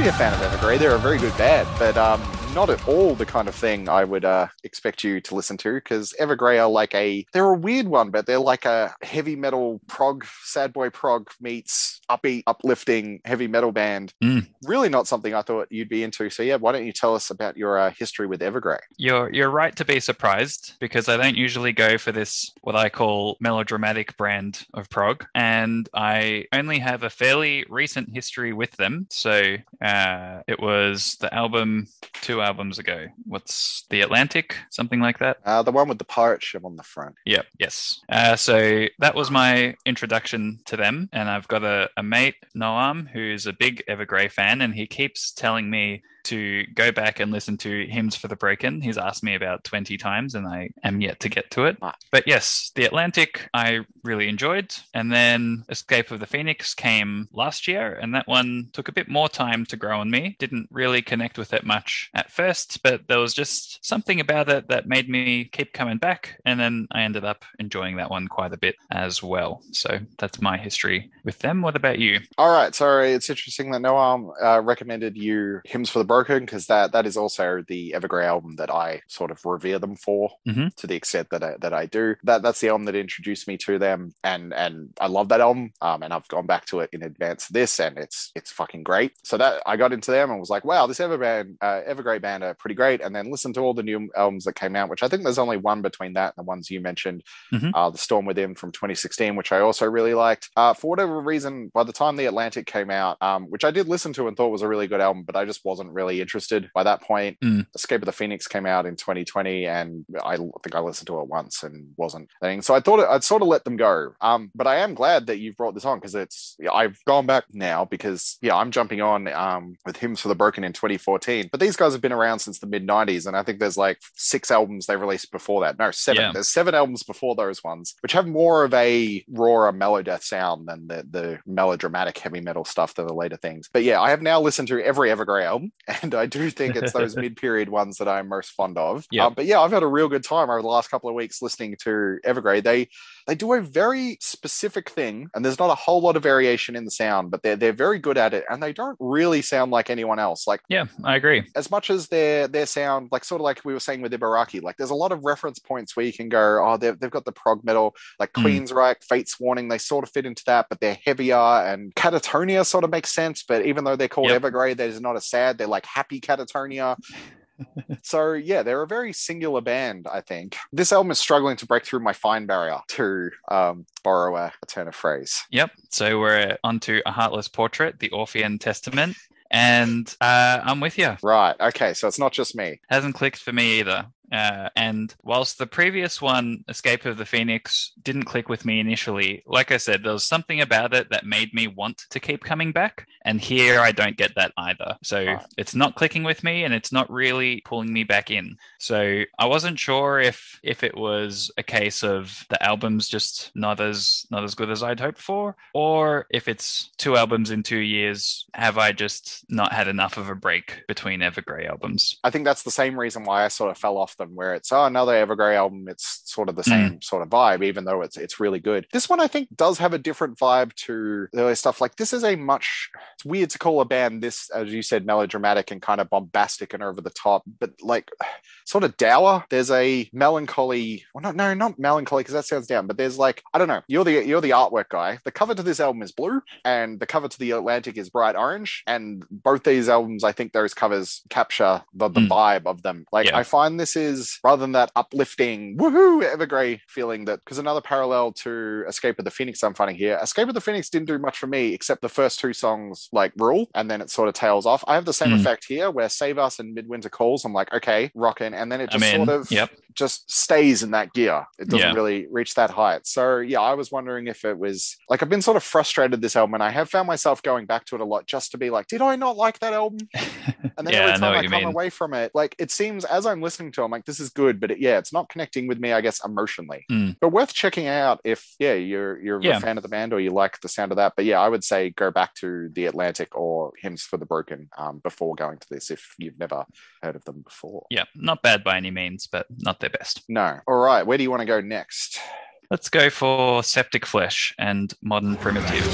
A fan of Evergrey. They're a very good band, but um, not at all the kind of thing I would uh, expect you to listen to because Evergrey are like a they're a weird one, but they're like a heavy metal prog, sad boy prog meets upbeat, uplifting heavy metal band. Mm. Really not something I thought you'd be into. So yeah, why don't you tell us about your uh, history with Evergrey? You're you're right to be surprised because I don't usually go for this what I call melodramatic brand of prog, and I only have a fairly recent history with them. So uh, it was the album two albums ago. What's the Atlantic? Something like that. Uh, the one with the pirate ship on the front. Yep. Yes. Uh, so that was my introduction to them, and I've got a, a mate Noam who's a big Evergrey fan, and he keeps telling me to go back and listen to Hymns for the Broken. He's asked me about 20 times and I am yet to get to it. But yes, The Atlantic I really enjoyed. And then Escape of the Phoenix came last year and that one took a bit more time to grow on me. Didn't really connect with it much at first, but there was just something about it that made me keep coming back. And then I ended up enjoying that one quite a bit as well. So that's my history with them. What about you? All right, sorry, it's interesting that Noam uh, recommended you Hymns for the Broken Broken because that that is also the Evergrey album that I sort of revere them for Mhm. to the extent that I, that I do. That that's the album that introduced me to them, and and I love that album. Um, and I've gone back to it in advance of this, and it's it's fucking great. So that I got into them and was like, wow, this Everband, uh, Evergrey band are pretty great. And then listened to all the new albums that came out, which I think there's only one between that and the ones you mentioned, Mhm. uh, the Storm Within from 2016, which I also really liked. Uh, for whatever reason, by the time the Atlantic came out, um, which I did listen to and thought was a really good album, but I just wasn't really interested by that point. Mm. Escape of the Phoenix came out in 2020, and I think I listened to it once and wasn't thing. So I thought I'd sort of let them go. Um, but I am glad that you've brought this on because it's I've gone back now because yeah, I'm jumping on um with Hymns for the Broken in 2014. But these guys have been around since the mid 90s, and I think there's like six albums they released before that. No, seven. Yeah. There's seven albums before those ones, which have more of a rawer mellow death sound than the the melodramatic heavy metal stuff than the later things. But yeah, I have now listened to every Evergrey album, and I do think it's those mid period ones that I'm most fond of. Yeah. Um, but yeah, I've had a real good time over the last couple of weeks listening to Evergrey. They they do a very specific thing, and there's not a whole lot of variation in the sound, but they're they're very good at it, and they don't really sound like anyone else. Like Yeah, I agree. as much as their their sound, like sort of like we were saying with Ibaraki, like there's a lot of reference points where you can go, oh, they've, they've got the prog metal, like Mm. Queensryche, Fate's Warning, they sort of fit into that, but they're heavier, and Katatonia sort of makes sense, but even though they're called Yep. Evergrey, there's not a sad, they're like happy Katatonia. so yeah, they're a very singular band, I think. This album is struggling to break through my fine barrier, to um, borrow a, a turn of phrase. Yep. So we're onto a heartless portrait, the Orphean Testament, and uh, I'm with you. Right. Okay. So it's not just me. Hasn't clicked for me either. Uh, and whilst the previous one, Escape of the Phoenix, didn't click with me initially, like I said, there was something about it that made me want to keep coming back. And here I don't get that either. So Right. it's not clicking with me and it's not really pulling me back in. So I wasn't sure if if it was a case of the album's just not as not as good as I'd hoped for, or if it's two albums in two years, have I just not had enough of a break between Evergrey albums? I think that's the same reason why I sort of fell off them, where it's oh another Evergrey album. It's sort of the same sort of vibe, even though it's it's really good. This one I think does have a different vibe to the other stuff. Like this is a much. It's weird to call a band this, as you said, melodramatic and kind of bombastic and over the top, but like sort of dour. There's a melancholy. Well, not no, not melancholy because that sounds down. But there's like I don't know. You're the you're the artwork guy. The cover to this album is blue, and the cover to the Atlantic is bright orange. And both these albums, I think those covers capture the, the Mm. vibe of them. Like Yeah. I find this is rather than that uplifting woohoo Evergrey feeling that because another parallel to Escape of the Phoenix I'm finding here. Escape of the Phoenix didn't do much for me except the first two songs like rule, and then it sort of tails off. I have the same Mm. effect here where Save Us and Midwinter Calls. I'm like okay, rocking, and then it just sort of Yep. just stays in that gear. It doesn't Yeah. really reach that height. So yeah, I was wondering if it was like I've been sort of frustrated this album, and I have found myself going back to it a lot just to be like, did I not like that album? And then yeah, every time I, you come mean. away from it, like it seems as I'm listening to, I'm like, this is good, but it, yeah, it's not connecting with me, I guess, emotionally. Mm. But worth checking out if yeah, you're you're Yeah. a fan of the band or you like the sound of that. But yeah, I would say go back to the Atlantic or Hymns for the Broken um, before going to this if you've never heard of them before. Yeah, not bad by any means, but not their best. No. All right, where do you want to go next? Let's go for Septic Flesh and Modern Primitive.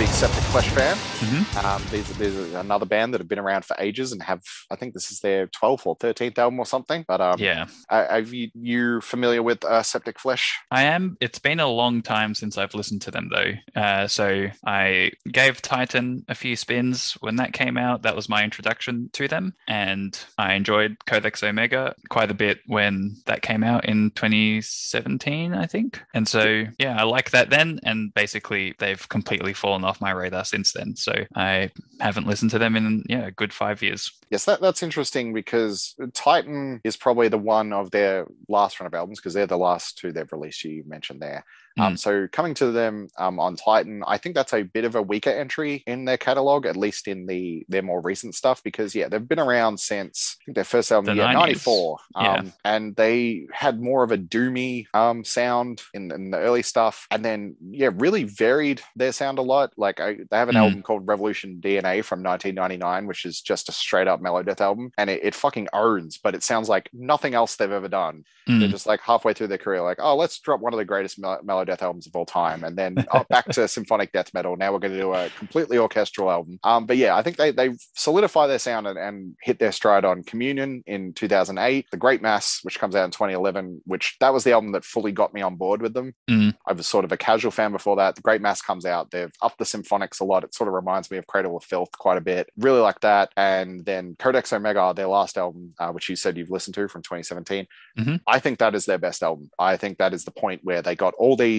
Right. I am a big Septic Flesh fan. Mhm. Um, these, these are another band that have been around for ages and have, I think this is their 12th or 13th album or something. But um, Yeah, are, are you, you familiar with uh, Septic Flesh? I am. It's been a long time since I've listened to them, though. Uh, so I gave Titan a few spins when that came out. That was my introduction to them. And I enjoyed Codex Omega quite a bit when that came out in 2017, I think. And so, yeah, I like that then. And basically, they've completely fallen off my radar since then. So I haven't listened to them in yeah a good five years. Yes, that, that's interesting because Titan is probably the one of their last run of albums because they're the last two they've released. You mentioned there. Um, so coming to them um, on Titan, I think that's a bit of a weaker entry in their catalog, at least in the their more recent stuff, because yeah, they've been around since I think their first album, The yeah, '94, um, Yeah. and they had more of a doomy um, sound in, in the early stuff, and then yeah, really varied their sound a lot. Like I, they have an Mm. album called Revolution DNA from 1999, which is just a straight up Melodeath album, and it, it fucking owns, but it sounds like nothing else they've ever done. They're Mm. just like halfway through their career, like, oh, let's drop one of the greatest Melodeath albums of all time, and then oh, back to symphonic death metal. Now we're going to do a completely orchestral album. Um, but yeah, I think they they solidify their sound and, and hit their stride on Communion in 2008, The Great Mass, which comes out in 2011, which that was the album that fully got me on board with them. Mm. I was sort of a casual fan before that. The Great Mass comes out. They've upped the symphonics a lot. It sort of reminds me of Cradle of Filth quite a bit. Really like that. And then Codex Omega, their last album, uh, which you said you've listened to from 2017. Mhm. I think that is their best album. I think that is the point where they got all these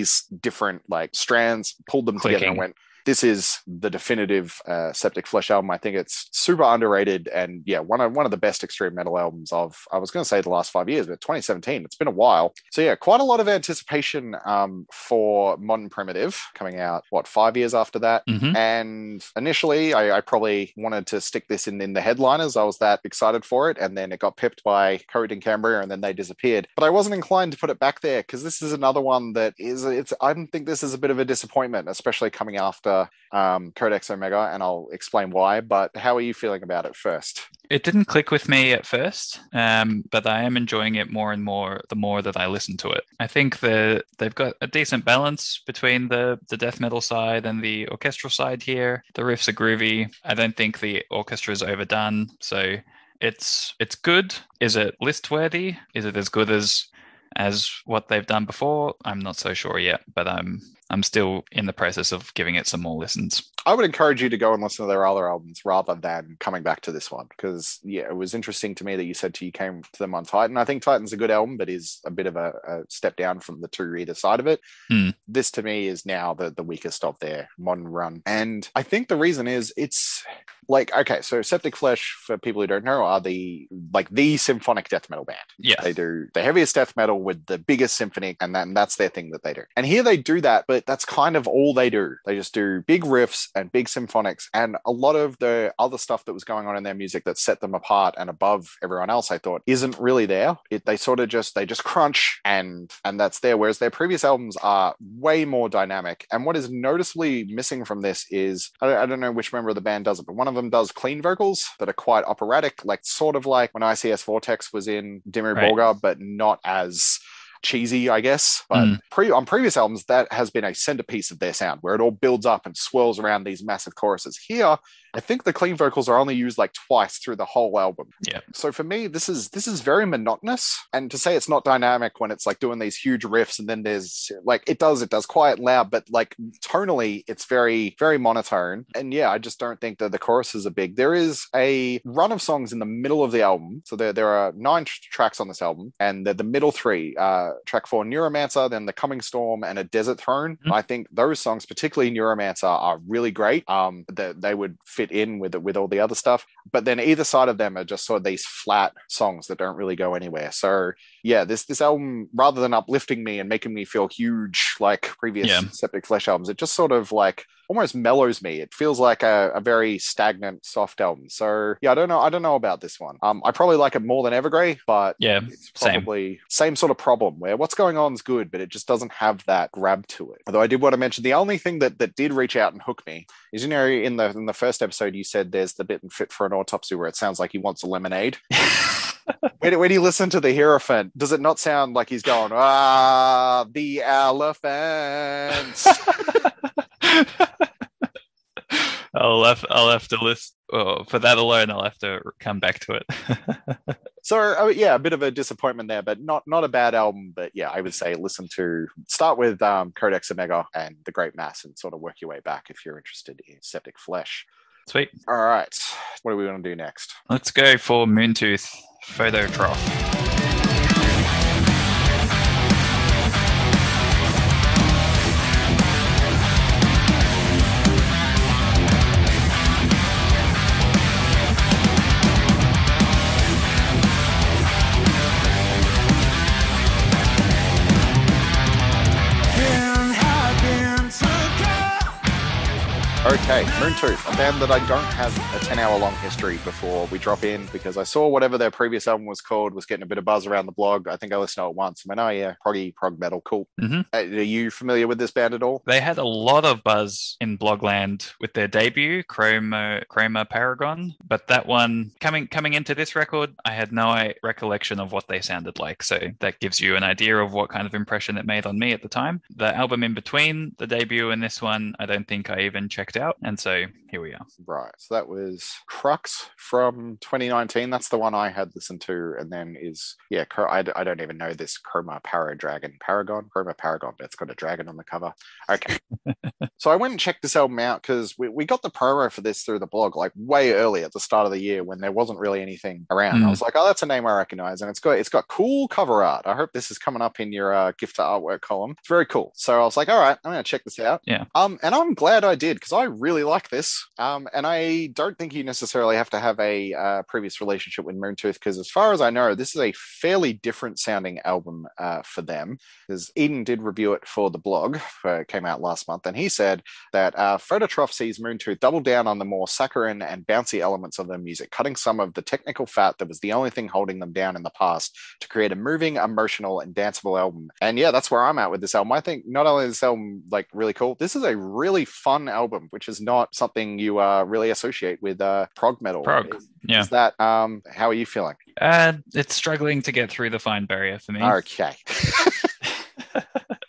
different like strands, pulled them together, and went. This is the definitive uh, Septic Flesh album. I think it's super underrated and yeah, one of one of the best extreme metal albums of I was going to say the last five years, but 2017. It's been a while. So yeah, quite a lot of anticipation um, for Modern Primitive coming out. What five years after that? Mhm. And initially, I, I probably wanted to stick this in in the headliners. I was that excited for it, and then it got pipped by Coheed and Cambria, and then they disappeared. But I wasn't inclined to put it back there because this is another one that is. It's. I don't think this is a bit of a disappointment, especially coming after um, Codex Omega, and I'll explain why. But how are you feeling about it first? It didn't click with me at first, um, but I am enjoying it more and more the more that I listen to it. I think that they've got a decent balance between the, the death metal side and the orchestral side here. The riffs are groovy. I don't think the orchestra is overdone, so it's it's good. Is it list worthy? Is it as good as as what they've done before? I'm not so sure yet, but I'm I'm still in the process of giving it some more listens. I would encourage you to go and listen to their other albums rather than coming back to this one because yeah, it was interesting to me that you said to you came to them on Titan. I think Titan's a good album, but is a bit of a, a step down from the two either side of it. Hmm. This to me is now the the weakest of their modern run, and I think the reason is it's like okay, so Septic Flesh for people who don't know are the like the symphonic death metal band. Yeah. They do the heaviest death metal with the biggest symphony, and, and that's their thing that they do. And here they do that, but that's kind of all they do. They just do big riffs and big symphonics, and a lot of the other stuff that was going on in their music that set them apart and above everyone else. I thought isn't really there. It, they sort of just they just crunch and and that's there. Whereas their previous albums are way more dynamic. And what is noticeably missing from this is I don't, I don't know which member of the band does it, but one of them does clean vocals that are quite operatic, like sort of like when ICS Vortex was in Dimmu Right. Borgir, but not as cheesy, I guess. But Mm. pre- on previous albums, that has been a centerpiece of their sound, where it all builds up and swirls around these massive choruses. Here, I think the clean vocals are only used like twice through the whole album. Yeah. So for me, this is this is very monotonous. And to say it's not dynamic when it's like doing these huge riffs and then there's like it does, it does quiet loud, but like tonally, it's very, very monotone. And yeah, I just don't think that the choruses are big. There is a run of songs in the middle of the album. So there, there are nine tr- tracks on this album, and the, the middle three, uh, track four, Neuromancer, then The Coming Storm, and A Desert Throne. Mhm. I think those songs, particularly Neuromancer, are really great. Um, that they would fit in with with all the other stuff. But then either side of them are just sort of these flat songs that don't really go anywhere. So yeah, this this album, rather than uplifting me and making me feel huge like previous Yeah. Septic Flesh albums, it just sort of like almost mellows me. It feels like a, a very stagnant, soft album. So yeah, I don't know. I don't know about this one. Um, I probably like it more than Evergrey, but Yeah, it's same. probably same. sort of problem where what's going on is good, but it just doesn't have that grab to it. Although I did want to mention the only thing that that did reach out and hook me is you know in the in the first episode you said there's the bit in Fit for an Autopsy where it sounds like he wants a lemonade. when, when you listen to the Hierophant, does it not sound like he's going ah the elephants? I'll have I'll have to list oh, for that alone. I'll have to come back to it. So uh, yeah, a bit of a disappointment there, but not not a bad album. But yeah, I would say listen to start with um, Codex Omega and The Great Mass, and sort of work your way back if you're interested in Septic Flesh. Sweet. All right, what do we want to do next? Let's go for Moontooth Phototroph. Okay, Moontooth, a band that I don't have a 10 hour long history before we drop in because I saw whatever their previous album was called was getting a bit of buzz around the blog. I think I listened to it once. I went, oh yeah, proggy, prog metal, cool. Mhm. Uh, are you familiar with this band at all? They had a lot of buzz in Blogland with their debut, Chroma Chroma Paragon, but that one coming coming into this record, I had no recollection of what they sounded like. So that gives you an idea of what kind of impression it made on me at the time. The album in between the debut and this one, I don't think I even checked out, and so here we are. Right. So that was Crux from 2019. That's the one I had listened to. And then is, yeah, I, I don't even know this Chroma Para Dragon Paragon. Chroma Paragon, but it's got a dragon on the cover. Okay. so I went and checked this album out because we, we got the promo for this through the blog like way early at the start of the year when there wasn't really anything around. I Mm. was like, oh, that's a name I recognize. And it's got it's got cool cover art. I hope this is coming up in your uh, gift to artwork column. It's very cool. So I was like, all right, I'm gonna check this out. Yeah. Um, and I'm glad I did because I really like this. Um, and I don't think you necessarily have to have a uh, previous relationship with Moontooth because, as far as I know, this is a fairly different sounding album uh, for them. Because Eden did review it for the blog, uh, came out last month, and he said that uh, Phototroph sees Moontooth double down on the more saccharine and bouncy elements of their music, cutting some of the technical fat that was the only thing holding them down in the past to create a moving, emotional, and danceable album. And yeah, that's where I'm at with this album. I think not only is this album like really cool, this is a really fun album, which is not something you uh, really associate with uh, prog metal. Prog, Is, yeah. is that um? How are you feeling? Uh, it's struggling to get through the fine barrier for me. Okay.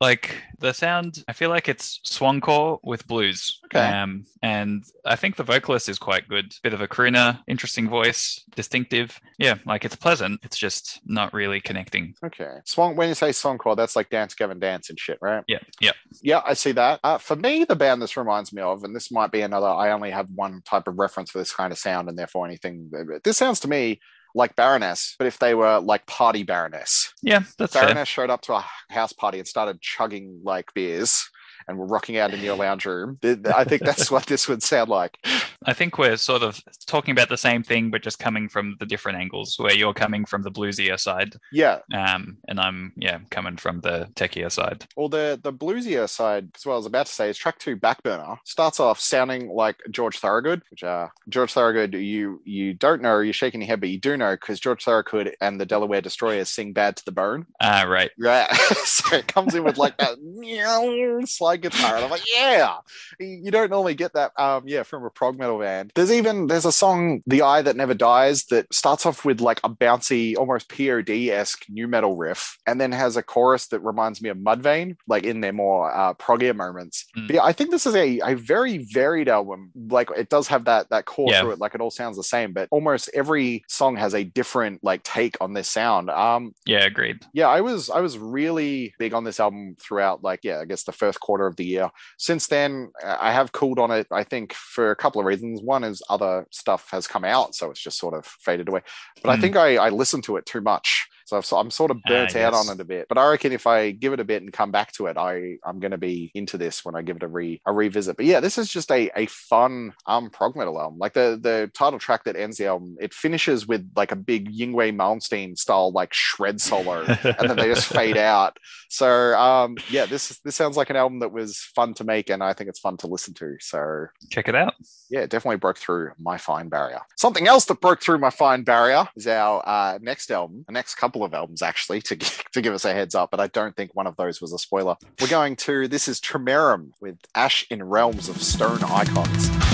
like the sound, I feel like it's swancore with blues. Okay. Um, and I think the vocalist is quite good. Bit of a crooner, interesting voice, distinctive. Yeah, like it's pleasant. It's just not really connecting. Okay. Swan. When you say swancore, that's like Dance Gavin Dance and shit, right? Yeah, yeah. Yeah, I see that. Uh, for me, the band this reminds me of, and this might be another, I only have one type of reference for this kind of sound, and therefore anything. This sounds to me like Baroness, but if they were like Party Baroness. Yeah, that's fair. Baroness showed up to a house party and started chugging like beers and we're rocking out in your lounge room. I think that's what this would sound like. I think we're sort of talking about the same thing, but just coming from the different angles. Where you're coming from the bluesier side, Yeah. um, and I'm yeah coming from the techier side. Well, the the bluesier side, as well, I was about to say, is track two, Backburner, starts off sounding like George Thorogood, which uh, George Thorogood, you you don't know, you're shaking your head, but you do know because George Thorogood and the Delaware Destroyers sing "Bad to the Bone." Ah, right. Right, so it comes in with like that meow guitar, and I'm like, yeah, you don't normally get that, um, yeah, from a prog metal band. There's even there's a song, "The Eye That Never Dies," that starts off with like a bouncy, almost POD esque nu metal riff, and then has a chorus that reminds me of Mudvayne, like in their more uh, proggier moments. Mm. But yeah, I think this is a, a very varied album. Like it does have that that core Yeah. to it, like it all sounds the same, but almost every song has a different like take on this sound. Um, Yeah, agreed. yeah i was i was really big on this album throughout like yeah i guess the first quarter of the year. Since then uh, i have cooled on it i think for a couple of reasons. One is other stuff has come out so it's just sort of faded away. But i Mm. think i i listened to it too much so I've, I'm sort of Ah, burnt out yes. on it a bit but i reckon if i give it a bit and come back to it i i'm going to be into this when i give it a re a revisit but yeah this is just a a fun um prog metal album like the the title track that ends the album it finishes with like a big yngwie malmsteen style like shred solo and then they just fade out. So um, yeah, this this sounds like an album that was fun to make, and I think it's fun to listen to. So Check it out. yeah, it definitely broke through my fine barrier. Something else that broke through my fine barrier is our uh, next album, the next couple of albums actually, to to give us a heads up. But I don't think one of those was a spoiler. We're going to this is Tómarúm with Ash in Realms of Stone Icons.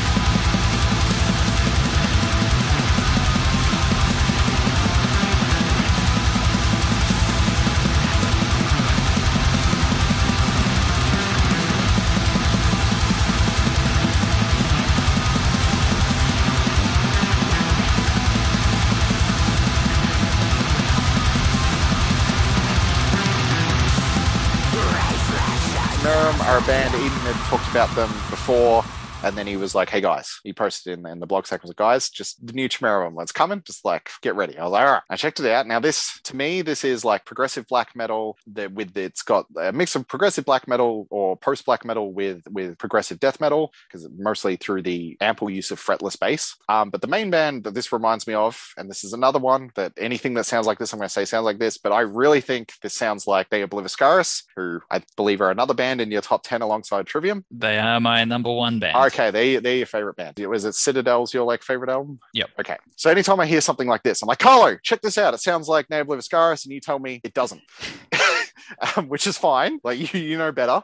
Are a band. Eden had talked about them before. And then he was like, "Hey guys," he posted in, in the blog section, was like, "Guys, just the new Chimera it's coming. Just like get ready." I was like, "All right." I checked it out. Now this, to me, this is like progressive black metal. That with it's got a mix of progressive black metal or post black metal with with progressive death metal because mostly through the ample use of fretless bass. Um, but the main band that this reminds me of, and this is another one that anything that sounds like this, I'm going to say sounds like this, but I really think this sounds like Ne Obliviscaris, who I believe are another band in your top 10 alongside Trivium. They are my number one band. Okay, they they're your favorite band. Was it Citadel's your like favorite album? Yep. Okay. So anytime I hear something like this, I'm like, Carlo, check this out. It sounds like Ne Obliviscaris, and you tell me it doesn't, um, which is fine. Like you you know better.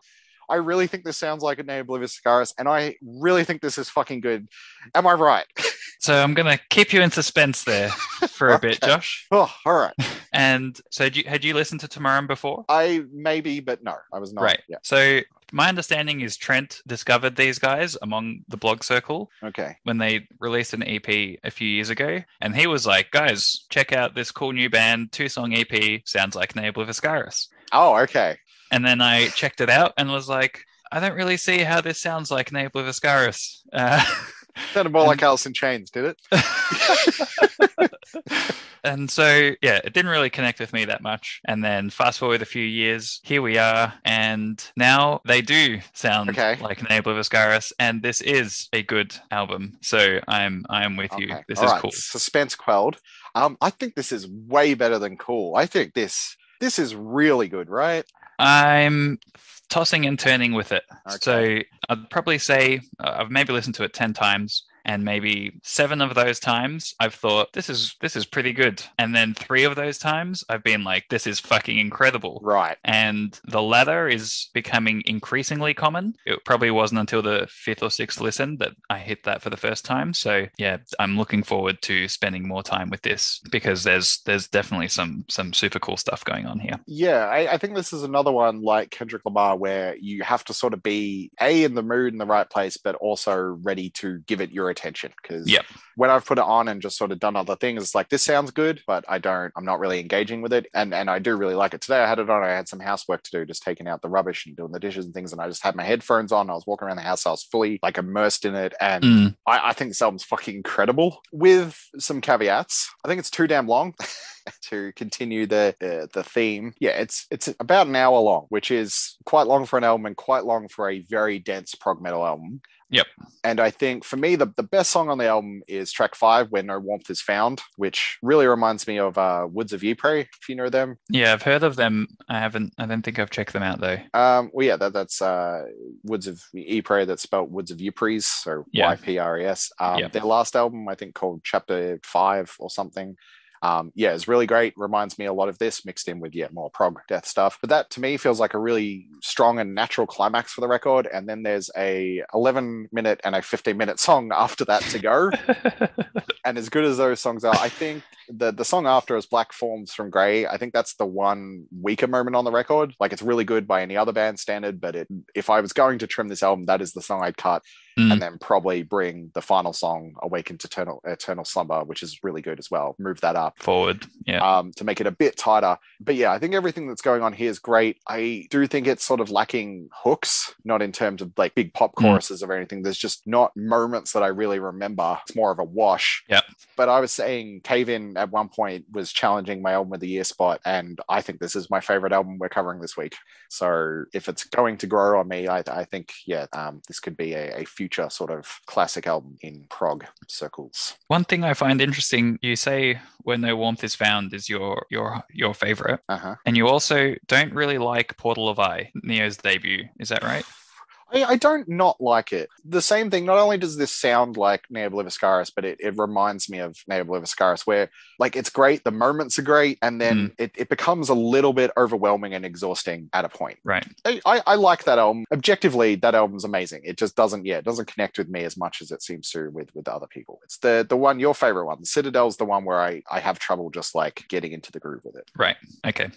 I really think this sounds like a Ne Obliviscaris, and I really think this is fucking good. Am I right? So I'm going to keep you in suspense there for a bit, Josh. oh, all right. And so had you, had you listened to Tómarúm before? I maybe, but no, I was not. Right. Yeah. So my understanding is Trent discovered these guys among the blog circle Okay. when they released an EP a few years ago. And he was like, guys, check out this cool new band, two song EP, sounds like Ne Obliviscaris. Oh, okay. And then I checked it out and was like, I don't really see how this sounds like Ne Obliviscaris. Uh, Sounded more like Alice in Chains, did it? and so yeah it didn't really connect with me that much and then fast forward a few years here we are and now they do sound Okay. like Ne Obliviscaris and this is a good album so i'm i'm with you this All is right. cool Suspense quelled. Um, I think this is way better than cool. I think this this is really good, right? i'm tossing and turning with it Okay. so i'd probably say uh, i've maybe listened to it 10 times and maybe seven of those times I've thought this is this is pretty good, and then three of those times I've been like this is fucking incredible. Right. and the latter is becoming increasingly common. It probably wasn't until the fifth or sixth listen that I hit that for the first time. So yeah, I'm looking forward to spending more time with this because there's there's definitely some some super cool stuff going on here. Yeah, I, I think this is another one like Kendrick Lamar where you have to sort of be a in the mood in the right place, but also ready to give it your attention. Because Yep. when I've put it on and just sort of done other things, it's like this sounds good, but I don't. I'm not really engaging with it, and and I do really like it. Today I had it on. I had some housework to do, just taking out the rubbish and doing the dishes and things, and I just had my headphones on. I was walking around the house. I was fully like immersed in it, and Mm, I, I think this album's fucking incredible. With some caveats, I think it's too damn long. to continue the uh, the theme, yeah, it's it's about an hour long, which is quite long for an album and quite long for a very dense prog metal album. Yep. And I think for me, the, the best song on the album is track five, Where No Warmth is Found, which really reminds me of uh, Woods of Ypres, if you know them. yeah, I've heard of them. I haven't. I don't think I've checked them out though. Um, well, yeah, that, that's uh, Woods of Ypres, that's spelled Woods of Ypres, so Yeah. Y P R E S. Um. Their last album, I think, called Chapter Five or something. Um, yeah, it's really great. Reminds me a lot of this mixed in with yeah more prog death stuff. But that to me feels like a really strong and natural climax for the record. And then there's a 11 minute and a 15 minute song after that to go. and as good as those songs are, I think the the song after is Black Forms from Grey. I think that's the one weaker moment on the record. Like it's really good by any other band standard, but it, if I was going to trim this album, that is the song I'd cut, Mm. and then probably bring the final song, "Awaken to Eternal Eternal Slumber," which is really good as well. Move that up Forward. Yeah. um, to make it a bit tighter. But yeah, I think everything that's going on here is great. I do think it's sort of lacking hooks, not in terms of like big pop Mm. choruses or anything. There's just not moments that I really remember. It's more of a wash. Yep. But I was saying Cave In at one point was challenging my album of the year spot, and I think this is my favorite album we're covering this week. So if it's going to grow on me, I, I think yeah, um, this could be a, a future sort of classic album in prog circles. One thing I find interesting, you say "Where No Warmth Is Found" is your your your favorite, Uh huh. and you also don't really like Portal of I, Neo's debut. Is that right? I, I don't not like it. The same thing, not only does this sound like Ne Obliviscaris, but it, it reminds me of Ne Obliviscaris, where like it's great, the moments are great, and then it, it becomes a little bit overwhelming and exhausting at a point. Right. I, I, I like that album. Objectively, that album's amazing. It just doesn't, yeah, it doesn't connect with me as much as it seems to with with other people. It's the the one, your favorite one. Citadel's the one where I, I have trouble just like getting into the groove with it. Right. Okay.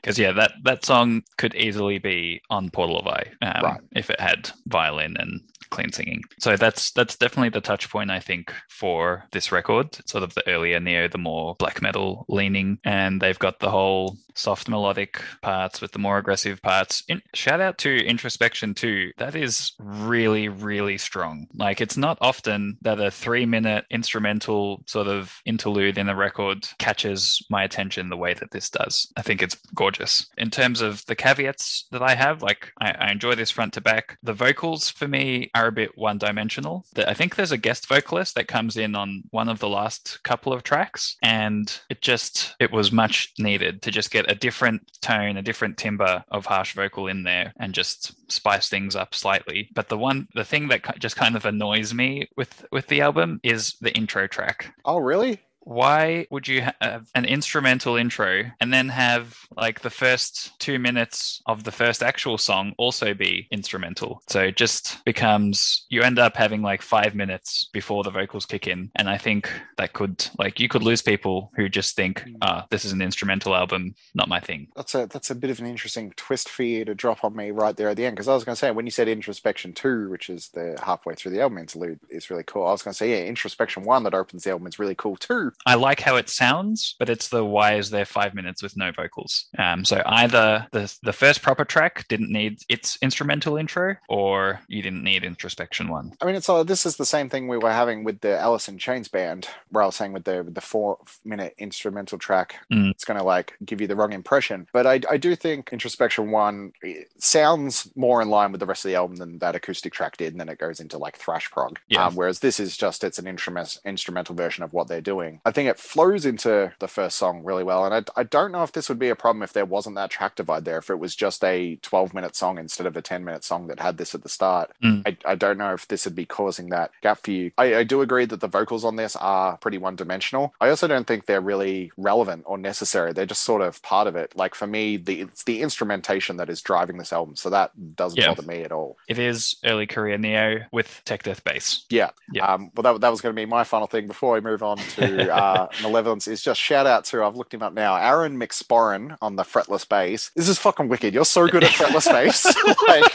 Because yeah, that that song could easily be on Portal of I um, Right. if it had violin and clean singing. So that's that's definitely the touch point I think for this record. Sort of the earlier Neo, the more black metal leaning, and they've got the whole soft melodic parts with the more aggressive parts. In, shout out to Introspection too. That is really really strong. Like it's not often that a three minute instrumental sort of interlude in a record catches my attention the way that this does. I think it's gorgeous. In terms of the caveats that I have, like I, I enjoy this front to back. The vocals for me are a bit one dimensional. I think there's a guest vocalist that comes in on one of the last couple of tracks, and it just it was much needed to just get a different tone, a different timbre of harsh vocal in there, and just spice things up slightly. But the one, the thing that just kind of annoys me with with the album is the intro track Oh, really? Why would you have an instrumental intro and then have like the first two minutes of the first actual song also be instrumental? So it just becomes you end up having like five minutes before the vocals kick in. And I think that could like you could lose people who just think, ah, this is an instrumental album, not my thing. That's a that's a bit of an interesting twist for you to drop on me right there at the end because I was going to say when you said introspection two, which is the halfway through the album interlude, is really cool. I was going to say yeah, introspection one that opens the album is really cool too. I like how it sounds, but it's the why is there five minutes with no vocals? Um, so either the the first proper track didn't need its instrumental intro, or you didn't need introspection one. I mean, it's all this is the same thing we were having with the Alice in Chains band, where I was saying with the with the four minute instrumental track, Mm. it's going to like give you the wrong impression. But I, I do think Introspection One sounds more in line with the rest of the album than that acoustic track did, and then it goes into like thrash prog. Yeah. Um, whereas this is just it's an instrument instrumental version of what they're doing. I think it flows into the first song really well, and I, I don't know if this would be a problem if there wasn't that track divide there. If it was just a twelve minute song instead of a ten minute song that had this at the start, Mm. I, I don't know if this would be causing that gap for you. I, I do agree that the vocals on this are pretty one dimensional. I also don't think they're really relevant or necessary. They're just sort of part of it. Like for me, the it's the instrumentation that is driving this album, so that doesn't Yeah. bother me at all. It is early career Neo with tech death bass. Yeah. Yeah. Um, well, that, that was going to be my final thing before we move on to uh, Malevolence. Is just shout out to I've looked him up now, Aaron McSporran on the fretless bass. This is fucking wicked. You're so good at fretless bass. like,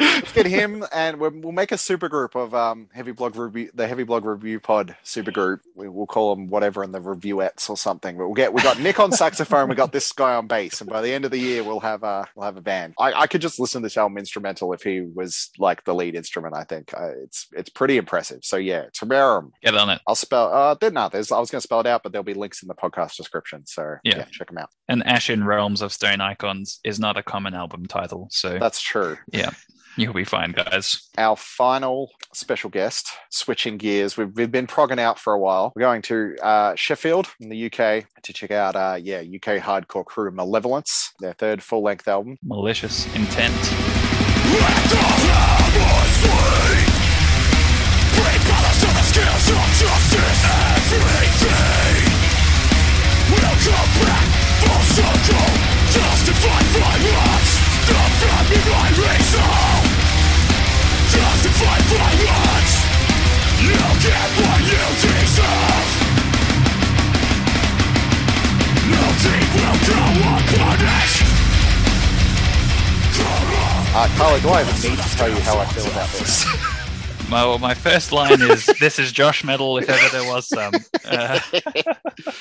let's get him, and we'll, we'll make a super group of um, heavy blog review, the heavy blog review pod super group. We, we'll call them whatever in the reviewettes or something. But we'll get we got Nick on saxophone, we got this guy on bass, and by the end of the year, we'll have a we'll have a band. I, I could just listen to this album instrumental if he was like the lead instrument. I think uh, it's it's pretty impressive. So yeah, Tómarúm. Get on it. I'll spell. Uh, there, not. there's. I was going to spell it out, but there'll be links in the podcast description. So Yeah. yeah, check them out. And Ash in Realms of Stone Icons is not a common album title, so That's true. You'll be fine, guys. Our final special guest, switching gears. We've, we've been progging out for a while. We're going to uh, Sheffield in the UK to check out, uh, yeah, UK hardcore crew Malevolence, their third full length album. Malicious intent. Uh, Carlo, do I even need to tell you how I feel about this? My, well, my first line is this is Josh Metal if ever there was some. Uh,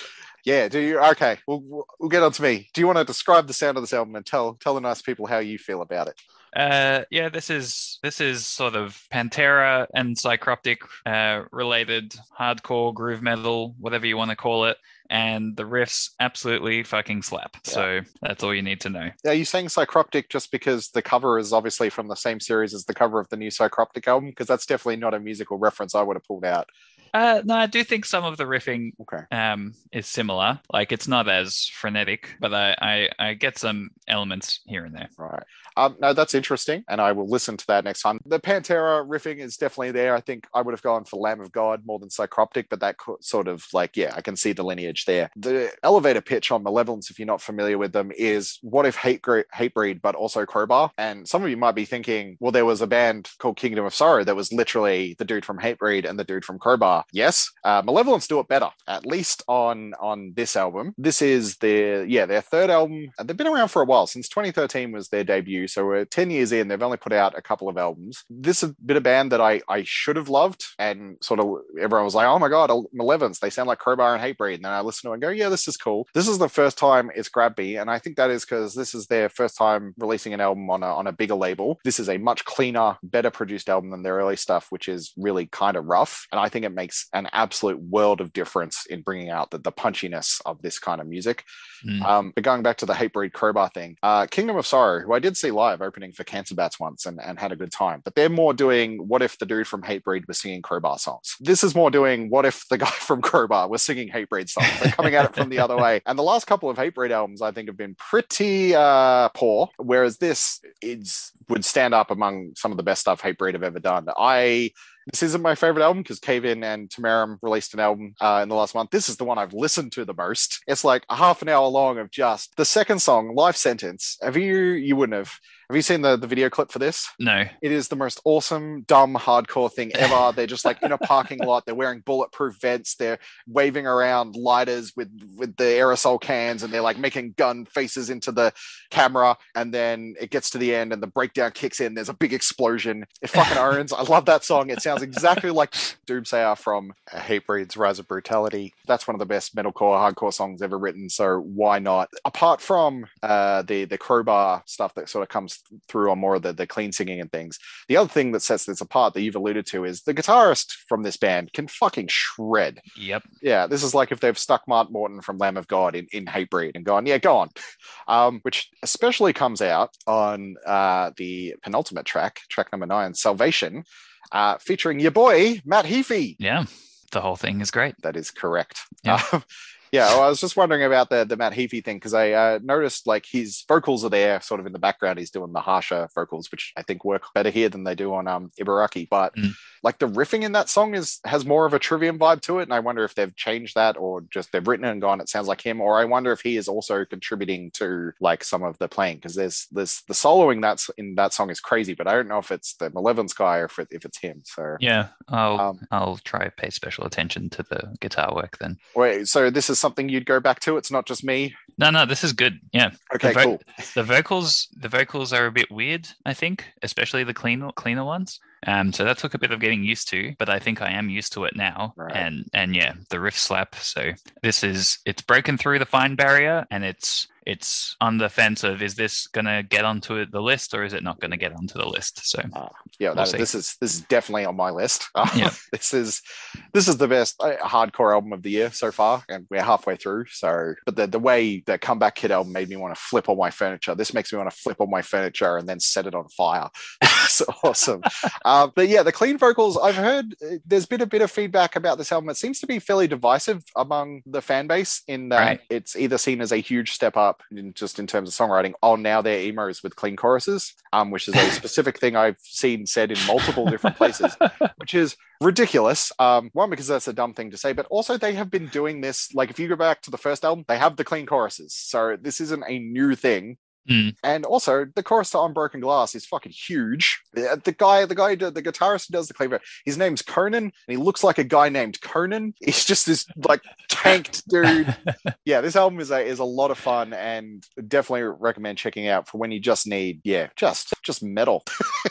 yeah, do you? Okay, we'll, we'll- we'll get on to me. Do you want to describe the sound of this album and tell tell the nice people how you feel about it? Uh, yeah, this is this is sort of Pantera and Psychroptic uh, related hardcore groove metal, whatever you want to call it, and the riffs absolutely fucking slap. So that's all you need to know. Are you saying Psychroptic just because the cover is obviously from the same series as the cover of the new Psychroptic album? Because that's definitely not a musical reference I would have pulled out. Uh, no, I do think some of the riffing Okay. um, is similar. Like it's not as frenetic, but I, I I get some elements here and there. Right. Um, no, that's interesting, and I will listen to that next time. The Pantera riffing is definitely there. I think I would have gone for Lamb of God more than Psychroptic, but that co- sort of like, yeah, I can see the lineage there. The elevator pitch on Malevolence, if you're not familiar with them, is what if Hate Gre- Hatebreed, but also Crowbar? And some of you might be thinking, well, there was a band called Kingdom of Sorrow that was literally the dude from Hatebreed and the dude from Crowbar Yes, uh, Malevolence do it better, at least on on this album. This is their yeah their third album. Uh, They've been around for a while since 2013 was their debut, so we're 10 years in. They've only put out a couple of albums. This has been a band that I I should have loved, and sort of everyone was like, oh my god, Malevolence, they sound like Crowbar and Hatebreed. And then I listen to it and go, yeah, this is cool. This is the first time it's grabbed me, and I think that is because this is their first time releasing an album on a on a bigger label. This is a much cleaner, better produced album than their early stuff, which is really kind of rough. And I think it makes an absolute world of difference in bringing out the, the punchiness of this kind of music. Mm. Um, but going back to the Hatebreed Crowbar thing, uh, Kingdom of Sorrow, who I did see live opening for Cancer Bats once and, and had a good time, but they're more doing what if the dude from Hatebreed was singing Crowbar songs. This is more doing what if the guy from Crowbar was singing Hatebreed songs. They're coming at it from the other way. And the last couple of Hatebreed albums, I think, have been pretty uh, poor, whereas this is would stand up among some of the best stuff Hatebreed have ever done. I this isn't my favorite album because Cave In and Tómarúm released an album uh, in the last month. This is the one I've listened to the most. It's like a half an hour long of just the second song, Life Sentence. Have you, you wouldn't have, have you seen the, the video clip for this? No. It is the most awesome, dumb, hardcore thing ever. They're just like in a parking lot. They're wearing bulletproof vents. They're waving around lighters with with the aerosol cans, and they're like making gun faces into the camera. And then it gets to the end, and the breakdown kicks in. There's a big explosion. It fucking owns. I love that song. It sounds exactly like Doomsayer from Hatebreed's Rise of Brutality. That's one of the best metalcore, hardcore songs ever written. So why not? Apart from uh, the the crowbar stuff that sort of comes through on more of the, the clean singing and things. The other thing that sets this apart that you've alluded to is the guitarist from this band can fucking shred. Yep. Yeah, this is like if they've stuck Mark Morton from Lamb of God in, in Hatebreed and gone, yeah, go on. Um, which especially comes out on uh, the penultimate track, track number nine, Salvation, uh, featuring your boy, Matt Heafy. Yeah. The whole thing is great. That is correct. Yeah. Um, yeah, well, I was just wondering about the the Matt Heafy thing because I uh, noticed like his vocals are there, sort of in the background. He's doing the harsher vocals, which I think work better here than they do on um, Ibaraki. But Mm. like the riffing in that song is has more of a trivium vibe to it, and I wonder if they've changed that or just they've written it and gone. It sounds like him, or I wonder if he is also contributing to like some of the playing because there's there's the soloing that's in that song is crazy, but I don't know if it's the Malevolence guy or if, it, if it's him. So Yeah. I'll Um, I'll try pay special attention to the guitar work then. wait, so this is something you'd go back to? It's not just me. No, no, this is good. Yeah. Okay, The vo- cool. The vocals the vocals are a bit weird, I think, especially the clean cleaner ones. Um, so that took a bit of getting used to, but I think I am used to it now. Right. And and yeah, the riff slap. So this is it's broken through the fine barrier and it's it's on the fence of is this gonna get onto the list or is it not gonna get onto the list? So yeah, We'll this is this is definitely on my list. Yeah. this is this is the best uh, hardcore album of the year so far, and we're halfway through. So, but the the way the comeback kid album made me want to flip all my furniture. This makes me want to flip all my furniture and then set it on fire. it's awesome. Uh, but yeah, the clean vocals. I've heard uh, there's been a bit of feedback about this album. It seems to be fairly divisive among the fan base in that Right. it's either seen as a huge step up in just in terms of songwriting. Oh, now they're emos with clean choruses, um, which is a specific thing I've seen said in multiple different places which is ridiculous. Um, one because that's a dumb thing to say, but also they have been doing this. Like if you go back to the first album, they have the clean choruses, so this isn't a new thing. Mm. And also, the chorus to "Unbroken Glass" is fucking huge. The the guy, the guy, the guitarist who does the vo- his name's Conan, and he looks like a guy named Conan. He's just this like tanked dude. yeah, this album is a is a lot of fun, and definitely recommend checking out for when you just need, yeah, just just metal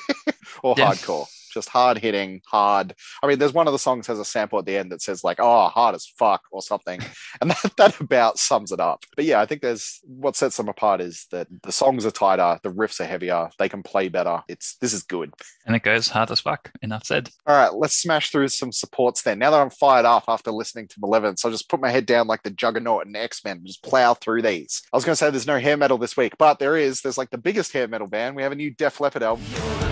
or Yeah. hardcore. Just hard hitting, hard. I mean, there's one of the songs has a sample at the end that says like, "Oh, hard as fuck" or something, and that, that about sums it up. But yeah, I think there's what sets them apart is that the songs are tighter, the riffs are heavier, they can play better. It's this is good. and it goes hard as fuck. Enough said. All right, let's smash through some supports then. Now that I'm fired up after listening to Malevolence, I'll just put my head down like the Juggernaut and X Men and just plow through these. I was going to say there's no hair metal this week, but there is. There's like the biggest hair metal band. We have a new Def Leppard album.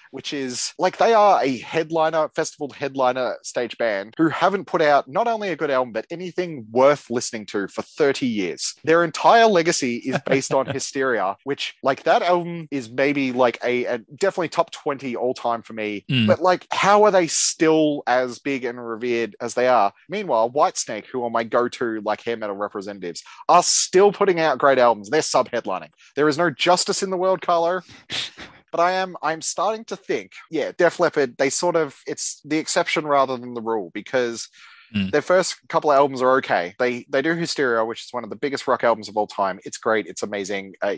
which is like they are a headliner, festival headliner stage band who haven't put out not only a good album, but anything worth listening to for 30 years. Their entire legacy is based on Hysteria, which, like, that album is maybe like a, a definitely top 20 all time for me. Mm. But, like, how are they still as big and revered as they are? Meanwhile, Whitesnake, who are my go to, like, hair metal representatives, are still putting out great albums. They're sub headlining. There is no justice in the world, Carlo. But I am I'm starting to think, yeah, Def Leppard, they sort of it's the exception rather than the rule because Mm. their first couple of albums are okay. They they do Hysteria, which is one of the biggest rock albums of all time. It's great, it's amazing. Uh,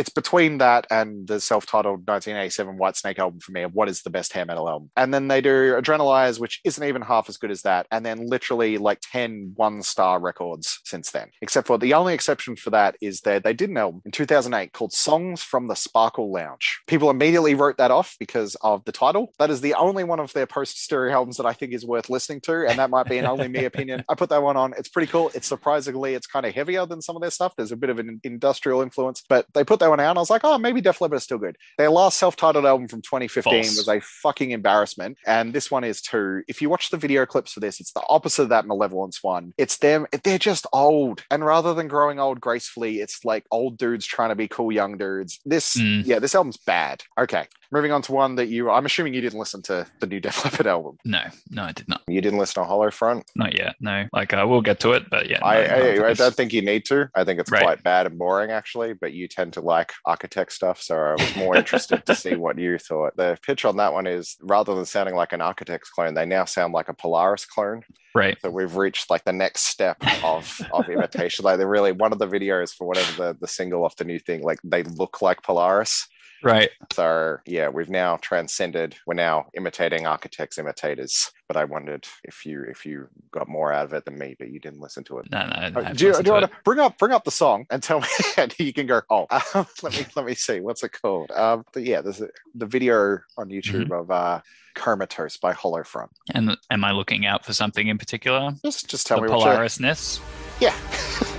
it's between that and the self-titled 1987 Whitesnake album for me of what is the best hair metal album. And then they do Adrenalize, which isn't even half as good as that. And then literally like 10 one-star records since then. Except for the only exception for that is that they did an album in 2008 called Songs from the Sparkle Lounge. People immediately wrote that off because of the title. That is the only one of their post-Hysteria albums that I think is worth listening to. And that might be an only me opinion. I put that one on. It's pretty cool. It's surprisingly, it's kind of heavier than some of their stuff. There's a bit of an industrial influence, but they put that one out and I was like, oh, maybe Def Leppard is still good. Their last self-titled album from 2015 False. was a fucking embarrassment. And this one is too. If you watch the video clips for this, it's the opposite of that Malevolence one. It's them, they're just old. And rather than growing old gracefully, it's like old dudes trying to be cool young dudes. This, Mm. yeah, this album's bad. Okay. Moving on to one that you, I'm assuming you didn't listen to the new Def Leppard album. No, no, I did not. You didn't listen to Hollow Front? Not yet. No. Like uh, we'll get to it, but yeah. no, I, not I, I don't think you need to. I think it's Right. quite bad and boring, actually. But you tend to like architect stuff, so I was more interested to see what you thought. The pitch on that one is rather than sounding like an architect's clone, they now sound like a Polaris clone. Right. So we've reached like the next step of of imitation. Like they're really one of the videos for whatever the the single off the new thing. Like they look like Polaris. Right. So yeah, we've now transcended. We're now imitating architects' imitators. But I wondered if you if you got more out of it than me, but you didn't listen to it. No, no. I Uh, haven't do you, listened do you want to bring up bring up the song and tell me? and you can go. Oh, um, let me let me see. What's it called? Um, but yeah, there's a, the video on YouTube Mm-hmm. of uh, Comatose by Hollow Front. And am I looking out for something in particular? Just just tell the me what. Polarisness. Yeah,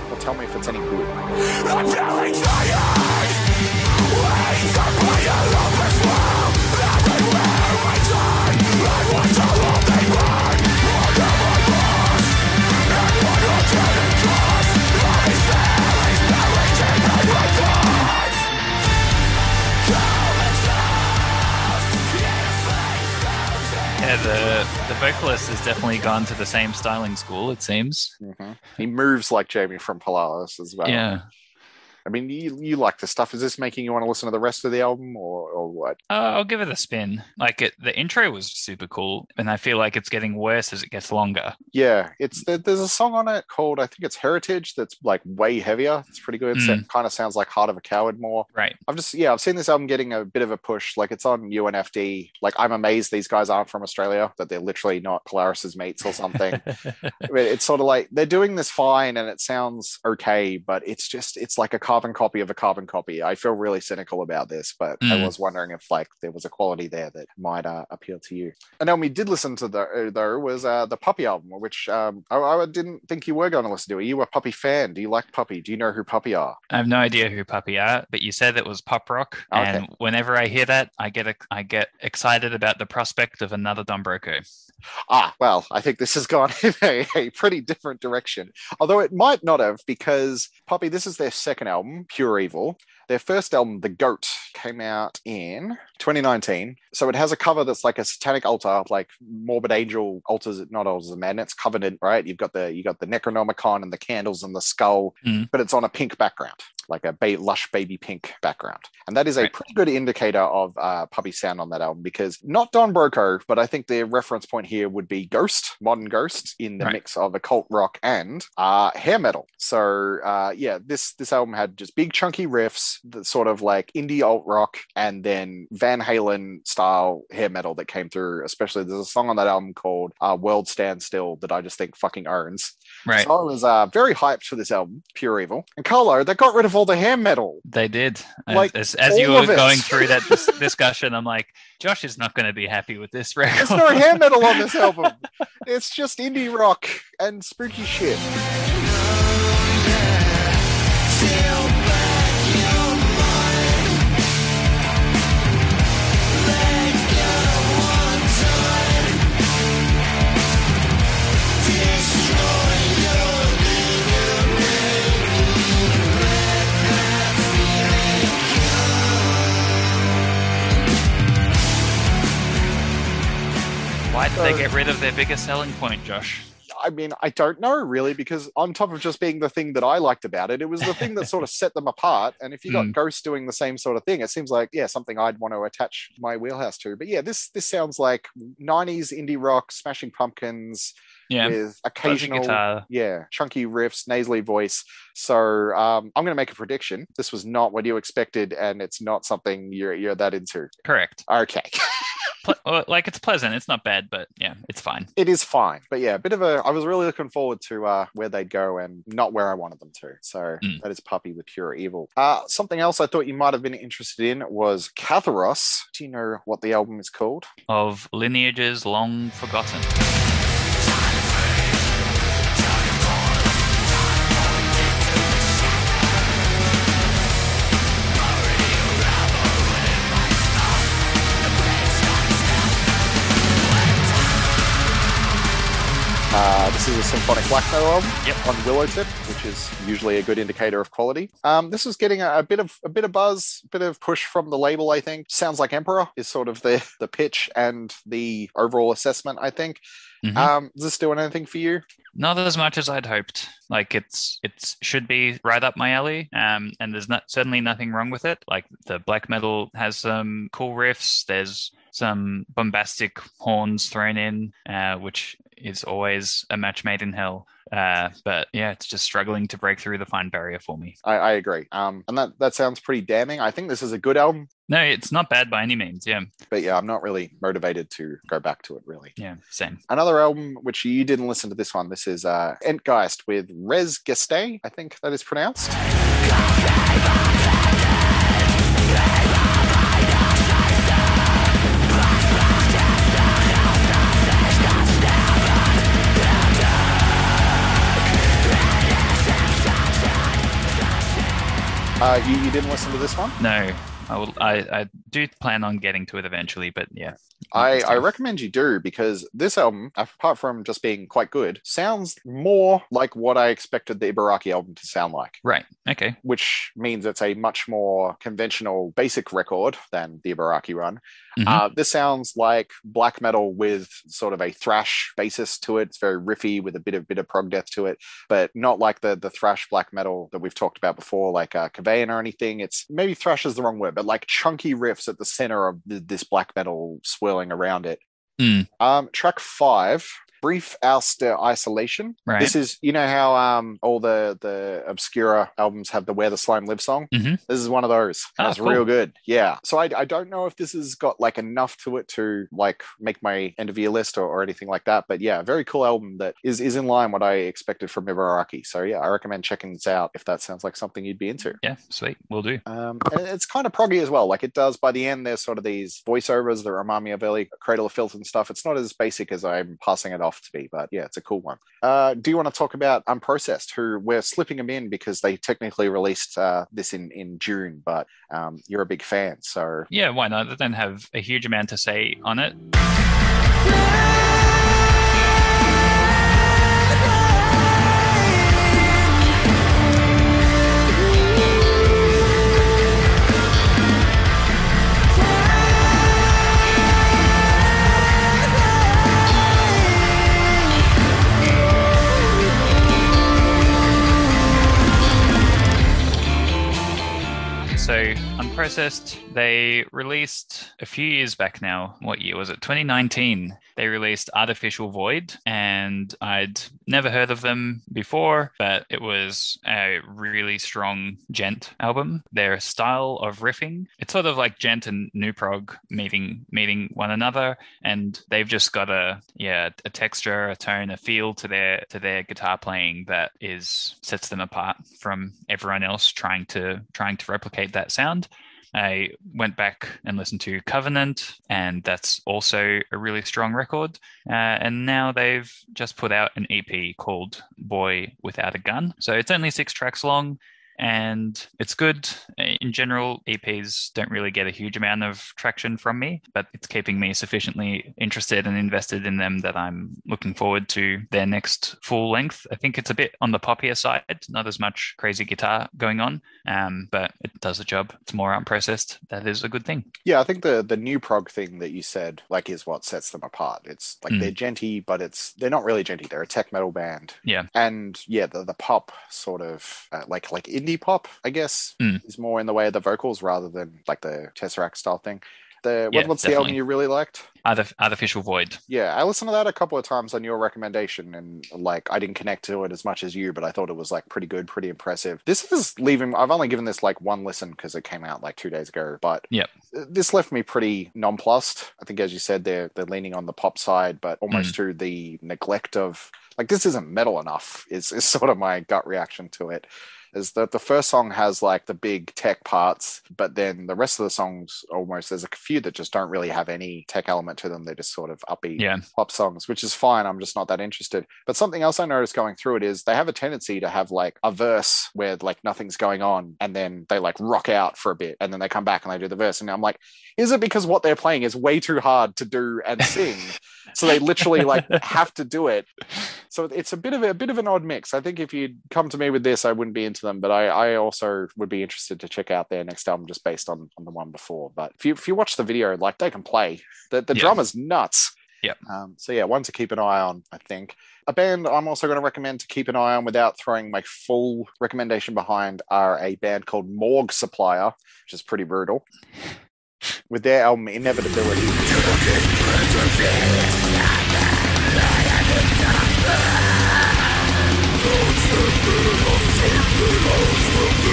well, tell me if it's any good. The the vocalist has definitely gone to the same styling school. It seems. Mhm. He moves like Jamie from Polaris as well. Yeah. I mean, you you like the stuff. Is this making you want to listen to the rest of the album, or or what? Uh, I'll give it a spin. Like it, the intro was super cool, and I feel like it's getting worse as it gets longer. Yeah, it's there's a song on it called I think it's Heritage that's like way heavier. It's pretty good. Mm. It kind of sounds like Heart of a Coward more. Right. I've just yeah, I've seen this album getting a bit of a push. Like it's on UNFD. Like I'm amazed these guys aren't from Australia. That they're literally not Polaris's mates or something. I mean, it's sort of like they're doing this fine and it sounds okay, but it's just it's like a carbon copy of a carbon copy. I feel really cynical about this, but I Mm. was wondering if like there was a quality there that might uh, appeal to you. And then we did listen to the though was uh, the Puppy album, which um, I, I didn't think you were going to listen to. Are you a Puppy fan? Do you like Puppy? Do you know who Puppy are? I have no idea who Puppy are, but you said it was pop rock, Okay. and whenever I hear that, I get ex- I get excited about the prospect of another Don Broco. Ah, well, I think this has gone in a, a pretty different direction. Although it might not have, because Puppy, this is their second album, Pure Evil. Their first album, The Goat, came out in 2019. So it has a cover that's like a satanic altar, like Morbid Angel altars, not altars of madness, covenant, right? You've got the you got the Necronomicon and the candles and the skull, Mm. but it's on a pink background, like a ba- lush baby pink background. And that is a Right. pretty good indicator of uh, Puppy sound on that album because not Don Broco, but I think the reference point here would be Ghost, modern Ghost, in the Right. mix of occult rock and uh, hair metal. So uh, yeah, this this album had just big chunky riffs, that sort of like indie alt rock, and then Van Halen style hair metal that came through. Especially there's a song on that album called uh, "World Stand Still" that I just think fucking owns. Right. So I was uh, very hyped for this album, Pure Evil. And Carlo, they got rid of all the hair metal. They did. Like, as, as you were going through that dis- discussion, I'm like, Josh is not going to be happy with this record. There's no hair metal on this album. It's just indie rock and spooky shit. They get rid of their biggest selling point, Josh? I mean, I don't know really, because on top of just being the thing that I liked about it, it was the thing that sort of set them apart. And if you got Mm. Ghost doing the same sort of thing, it seems like yeah, something I'd want to attach my wheelhouse to. But yeah, this this sounds like '90s indie rock, Smashing Pumpkins Yeah, with occasional yeah, chunky riffs, nasally voice. So um, I'm going to make a prediction. This was not what you expected, and it's not something you're you're that into. Correct. Okay, Ple- like it's pleasant. It's not bad, but yeah, it's fine. it is fine, but yeah, a bit of a. I was really looking forward to uh, where they'd go, and not where I wanted them to. So Mm. that is Puppy with Pure Evil. Uh, something else I thought you might have been interested in was Catharos. Do you know what the album is called? Of lineages long forgotten. This is a symphonic black metal album Yep. on Willowtip, which is usually a good indicator of quality. Um, this is getting a, a bit of a bit of buzz, a bit of push from the label. I think sounds like Emperor is sort of the the pitch and the overall assessment. I think. Mhm. Um, is this doing anything for you? Not as much as I'd hoped. Like it's it should be right up my alley. Um, and there's not certainly nothing wrong with it. Like the black metal has some cool riffs. There's some bombastic horns thrown in, uh, which is always a match made in hell. Uh, but yeah, it's just struggling to break through the fine barrier for me. I, I agree. Um, and that that sounds pretty damning. I think this is a good album, No, it's not bad by any means. Yeah, but yeah, I'm not really motivated to go back to it. Really. yeah, same. Another album which you didn't listen to this one. This is uh, Entgeist with Res Gestae. I think that is pronounced. Uh, you, you didn't listen to this one? No, I will. I, I do plan on getting to it eventually, but yeah. I, I recommend you do because this album, apart from just being quite good, sounds more like what I expected the Ibaraki album to sound like, Right. Okay. which means it's a much more conventional, basic record than the Ibaraki run. Mhm. Uh, this sounds like black metal with sort of a thrash basis to it. It's very riffy with a bit of bit of prog death to it, but not like the the thrash black metal that we've talked about before, like uh, Kavayan or anything. It's maybe thrash is the wrong word, but like chunky riffs at the center of th- this black metal swirling around it. Mm. Um, track five. Brief Ouster Isolation. Right. This is, you know how um all the the Obscura albums have the Where the Slime Lives song. Mhm. This is one of those. Ah, That's cool. real good. Yeah. So I, I don't know if this has got like enough to it to like make my end of year list or, or anything like that. But yeah, very cool album that is is in line what I expected from Ibaraki. So yeah, I recommend checking this out if that sounds like something you'd be into. Yeah. Sweet. We'll do. Um, and it's kind of proggy as well. Like it does by the end, there's sort of these voiceovers that remind me of early Cradle of Filth and stuff. It's not as basic as I'm passing it off to be, but yeah, it's a cool one. Uh, do you want to talk about Unprocessed, who we're slipping them in because they technically released uh, this in, in June, but um, you're a big fan. So Yeah. Why not? I don't have a huge amount to say on it. Unprocessed, they released a few years back now. What year was it? 2019. They released Artificial Void, and I'd never heard of them before, but it was a really strong djent album. Their style of riffing, it's sort of like djent and new prog meeting meeting one another, and they've just got a yeah a texture, a tone, a feel to their to their guitar playing that is sets them apart from everyone else trying to trying to replicate that sound. I went back and listened to Covenant, and that's also a really strong record. Uh, and now they've just put out an EP called Boy Without a Gun. So it's only six tracks long. And it's good. In general, EPs don't really get a huge amount of traction from me, but it's keeping me sufficiently interested and invested in them that I'm looking forward to their next full length. I think it's a bit on the poppier side, not as much crazy guitar going on, um, but it does the job. It's more unprocessed. That is a good thing. Yeah, I think the the new prog thing that you said like is what sets them apart. It's like Mm. they're djenty, but it's they're not really djenty. They're a tech metal band. Yeah. and yeah, the the pop sort of uh, like like indie pop, I guess, Mm. is more in the way of the vocals rather than like the Tesseract style thing. The Yeah, what, what's the album you really liked? Artif- Artificial Void. Yeah, I listened to that a couple of times on your recommendation, and like I didn't connect to it as much as you, but I thought it was like pretty good, pretty impressive. This is leaving. I've only given this like one listen because it came out like two days ago, but Yep. this left me pretty nonplussed. I think, as you said, they're they're leaning on the pop side, but almost to the neglect of like this isn't metal enough. Is is sort of my gut reaction to it. Is that the first song has like the big tech parts, but then the rest of the songs almost there's a few that just don't really have any tech element to them. They're just sort of upbeat Yeah. pop songs, which is fine. I'm just not that interested. But something else I noticed going through it is they have a tendency to have like a verse where like nothing's going on, and then they like rock out for a bit, and then they come back and they do the verse. And I'm like, is it because what they're playing is way too hard to do and sing? so they literally like have to do it. So it's a bit of a, a bit of an odd mix. I think if you'd come to me with this, I wouldn't be into them, but I, I also would be interested to check out their next album just based on, on the one before. But if you if you watch the video, like they can play. The the Yeah. drummer's nuts. Yep. Um, so yeah, one to keep an eye on, I think. A band I'm also going to recommend to keep an eye on without throwing my full recommendation behind are a band called Morgue Supplier, which is pretty brutal. With their album Inevitability. I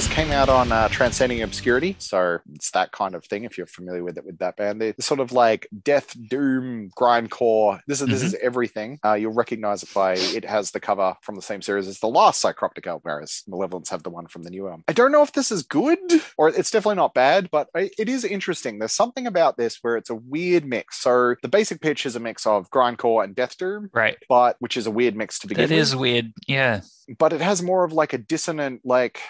this came out on uh, Transcending Obscurity, so it's that kind of thing. If you're familiar with it, with that band, they're sort of like death, doom, grindcore. This is this is everything. Uh, you'll recognize it by it has the cover from the same series as the last Psychroptic whereas Malevolence have the one from the new album. I don't know if this is good or it's definitely not bad, but it is interesting. There's something about this where it's a weird mix. So the basic pitch is a mix of grindcore and death doom, Right. but which is a weird mix to begin That with is weird. Yeah. But it has more of like a dissonant, like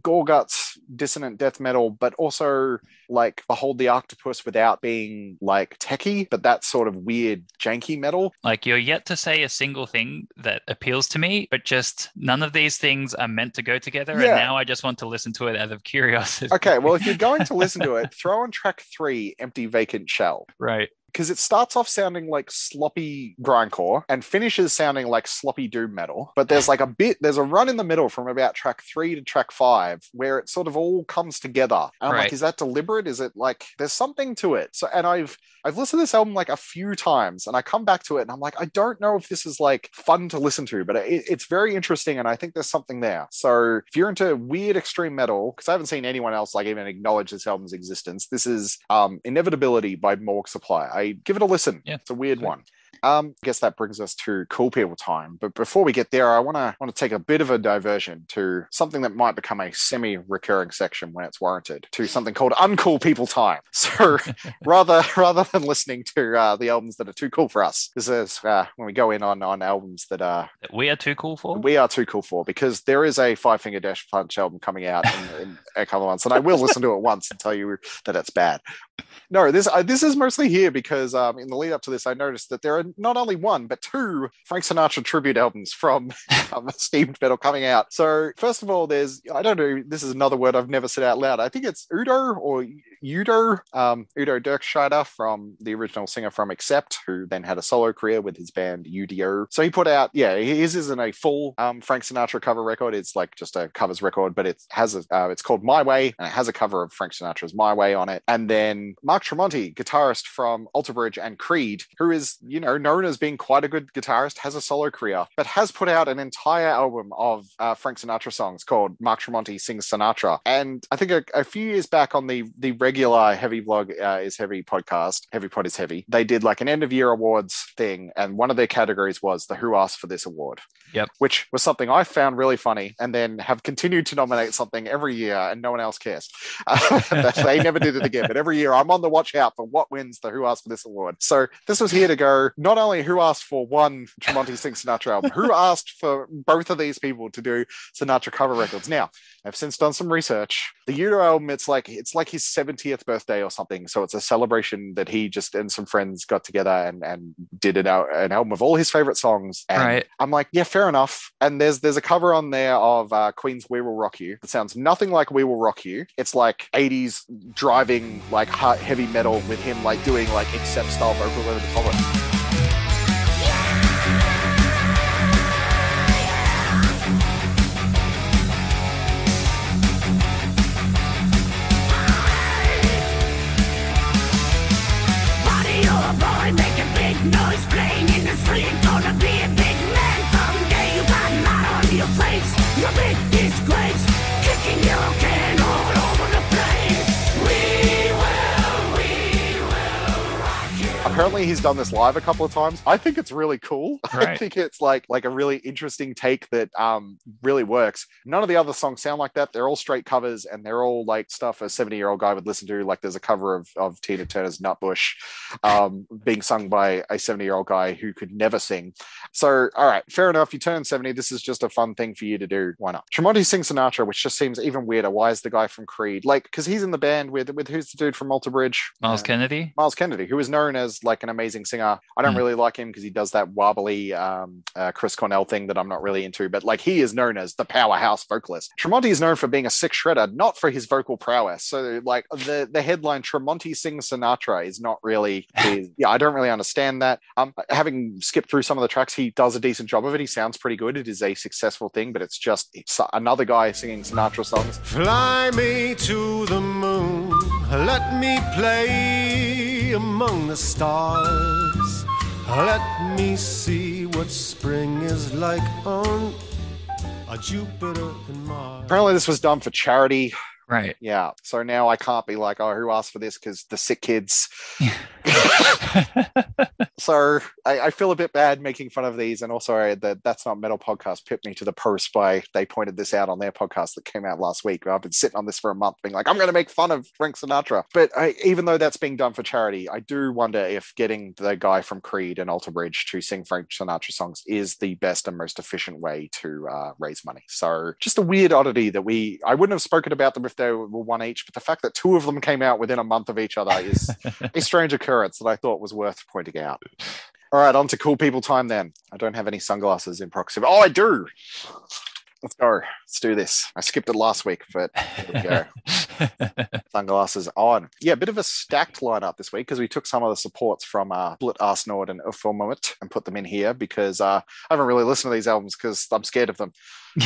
Gorguts dissonant death metal, but also like Behold the Octopus without being like techie, but that sort of weird janky metal. Like you're yet to say a single thing that appeals to me, but just none of these things are meant to go together. Yeah. And now I just want to listen to it out of curiosity. Okay, well, if you're going to listen to it, throw on track three, Empty Vacant Shell. Right. Because it starts off sounding like sloppy grindcore and finishes sounding like sloppy doom metal. But there's like a bit, there's a run in the middle from about track three to track five where it sort of all comes together. And I'm like, is that deliberate? Is it like there's something to it? So, and I've I've listened to this album like a few times, and I come back to it, and I'm like, I don't know if this is like fun to listen to, but it, it's very interesting, and I think there's something there. So if you're into weird extreme metal, because I haven't seen anyone else like even acknowledge this album's existence, this is um, Inevitability by Morgue Supply. I give it a listen. Yeah. It's a weird Sweet. one. Um, I guess that brings us to cool people time. But before we get there, I want to want to take a bit of a diversion to something that might become a semi-recurring section when it's warranted. To something called uncool people time. So rather rather than listening to uh, the albums that are too cool for us, this is uh, when we go in on on albums that are That we are too cool for. we are too cool for because there is a Five Finger Death Punch album coming out in, in a couple of months, and I will listen to it once and tell you that it's bad. No, this uh, this is mostly here because um, in the lead up to this, I noticed that there are not only one but two Frank Sinatra tribute albums from um, Steamed Metal coming out. So first of all, there's I don't know. This is another word I've never said out loud. I think it's Udo or Udo, um, Udo Dirkschneider from the original singer from Accept, who then had a solo career with his band UDO. So he put out, yeah, his isn't a full um, Frank Sinatra cover record. It's like just a covers record, but it has a, uh, it's called My Way, and it has a cover of Frank Sinatra's My Way on it. And then Mark Tremonti, guitarist from Alter Bridge and Creed, who is, you know, known as being quite a good guitarist, has a solo career, but has put out an entire album of uh, Frank Sinatra songs called Mark Tremonti Sings Sinatra. And I think a, a few years back on the the regular Heavy Blog uh, is Heavy podcast, Heavy Pod is Heavy, they did like an end of year awards thing, and one of their categories was the Who Asked for This Award. Yep. Which was something I found really funny, and then have continued to nominate something every year, and no one else cares. Uh, they never did it again, but every year I'm on the watch out for what wins the Who Asked for This Award. So this was here to go. Not only who asked for one Tremonti Sing Sinatra album, who asked for both of these people to do Sinatra cover records. Now, I've since done some research. The Udo album, it's like it's like his 70th birthday or something. So it's a celebration that he just and some friends got together and and did an, an album of all his favorite songs. And Right. I'm like, yeah, fair enough. And there's there's a cover on there of uh, Queen's "We Will Rock You." It sounds nothing like "We Will Rock You." It's like 80s driving like hard, heavy metal with him like doing like accept style vocal over the top of it. Apparently, he's done this live a couple of times. I think it's really cool. I think it's like like a really interesting take that um really works. None of the other songs sound like that. They're all straight covers, and they're all like stuff a seventy year old guy would listen to. Like there's a cover of of Tina Turner's Nutbush, um, being sung by a seventy year old guy who could never sing. So, all right, fair enough. You turn 70. This is just a fun thing for you to do. Why not? Tremonti sings Sinatra, which just seems even weirder. Why is the guy from Creed? Like, because he's in the band with, with who's the dude from Alter Bridge? Myles Uh, Kennedy. Myles Kennedy, who is known as like an amazing singer. I don't Hmm. really like him because he does that wobbly um, uh, Chris Cornell thing that I'm not really into, but like he is known as the powerhouse vocalist. Tremonti is known for being a sick shredder, not for his vocal prowess. So like the the headline Tremonti sings Sinatra is not really his, yeah, I don't really understand that. Um having skipped through some of the tracks, he does a decent job of it. He sounds pretty good. It is a successful thing, but it's just it's another guy singing Sinatra songs. Fly me to the moon, let me play among the stars. Let me see what spring is like on a Jupiter and Mars. Apparently this was done for charity. Right. Yeah. So now I can't be like, oh, who asked for this? Because the sick kids. so I, I feel a bit bad making fun of these. And also, I, the That's Not Metal podcast pipped me to the post by they pointed this out on their podcast that came out last week. I've been sitting on this for a month being like, I'm going to make fun of Frank Sinatra. But I, even though that's being done for charity, I do wonder if getting the guy from Creed and Alter Bridge to sing Frank Sinatra songs is the best and most efficient way to uh, raise money. So just a weird oddity that we, I wouldn't have spoken about them if they were one each, but the fact that two of them came out within a month of each other is a strange occurrence that I thought was worth pointing out. All right, on to cool people time then. I don't have any sunglasses in proximity. Oh, I do. Let's go. Let's do this. I skipped it last week, but here we go. Sunglasses on. Yeah, a bit of a stacked lineup this week because we took some of the supports from uh, Blut Aus Nord and Ufilmament and put them in here because uh, I haven't really listened to these albums because I'm scared of them.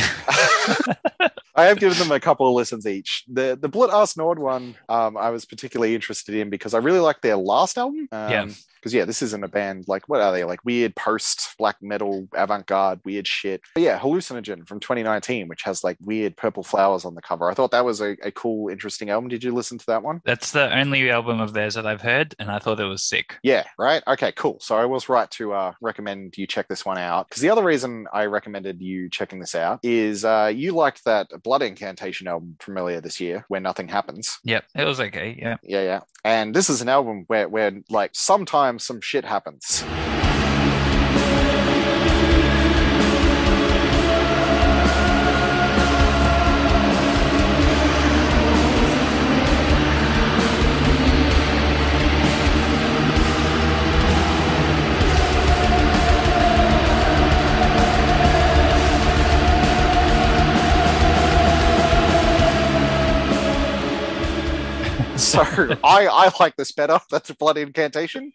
I have given them a couple of listens each. The the Blut Aus Nord one, um, I was particularly interested in because I really liked their last album. Um, Yeah. Because yeah, this isn't a band like what are they like weird post black metal avant garde weird shit. But yeah, Hallucinogen from 2019, which has like weird purple flowers on the cover. I thought that was a, a cool, interesting album. Did you listen to that one? That's the only album of theirs that I've heard, and I thought it was sick. Yeah, right. Okay, cool. So I was right to uh, recommend you check this one out because the other reason I recommended you checking this out is uh, you liked that Blood Incantation album from earlier this year, where nothing happens. Yep, it was okay. Yeah. Yeah, yeah. And this is an album where, where like sometimes some shit happens. So I, I like this better. That's a blood incantation.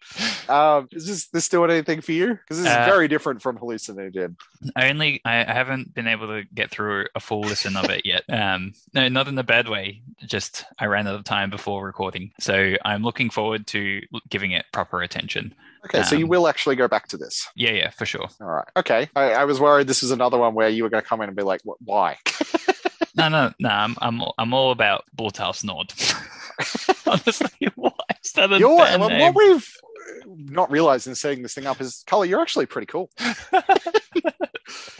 Um, is this this doing anything for you? Because this is Uh, very different from hallucinogen. Only I I haven't been able to get through a full listen of it yet. Um, no, not in a bad way. Just I ran out of time before recording, so I'm looking forward to giving it proper attention. Okay, so you um, will actually go back to this. Yeah, yeah, for sure. All right. Okay. I, I was worried this is another one where you were going to come in and be like, "What- why? No, no, no. I'm I'm all- I'm all about Blut Aus Nord. Honestly, why is that a You're, well, name? what we've not realized in setting this thing up is, Carlo, you're actually pretty cool.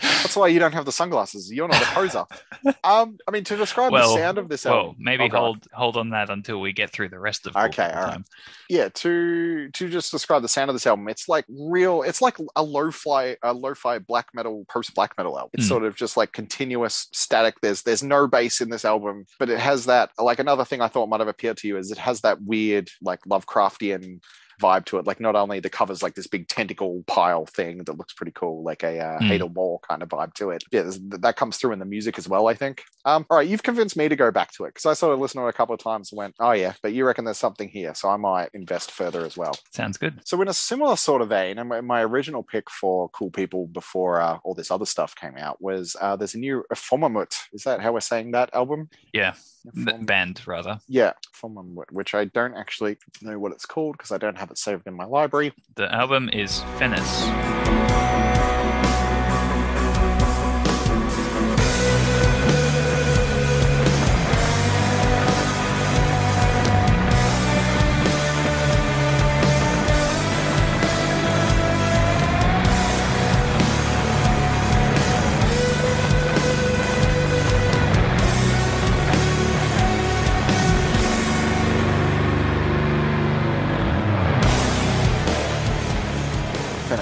That's why you don't have the sunglasses. You're not a poser. Um, I mean, to describe Well, the sound of this Well, album. maybe Oh, hold hold on that until we get through the rest of. Okay, all right. time. yeah to to just describe the sound of this album it's like real it's like a lo-fi a lo-fi black metal post black metal album it's Mm. sort of just like continuous static there's there's no bass in this album but it has that like another thing i thought might have appealed to you is it has that weird like lovecraftian vibe to it like not only the covers like this big tentacle pile thing that looks pretty cool like a uh, Mm. hate or more kind of vibe to it yeah that comes through in the music as well i think um all right you've convinced me to go back to it because i sort of listened to it a couple of times and went oh yeah but you reckon there's something here so i might invest further as well Sounds good. so in a similar sort of vein, and my, my original pick for Cool People before uh, all this other stuff came out was uh, there's a new Ephemermut. Is that how we're saying that album? Yeah, band rather. yeah, Ephemermut, which I don't actually know what it's called because I don't have it saved in my library. The album is Fennis.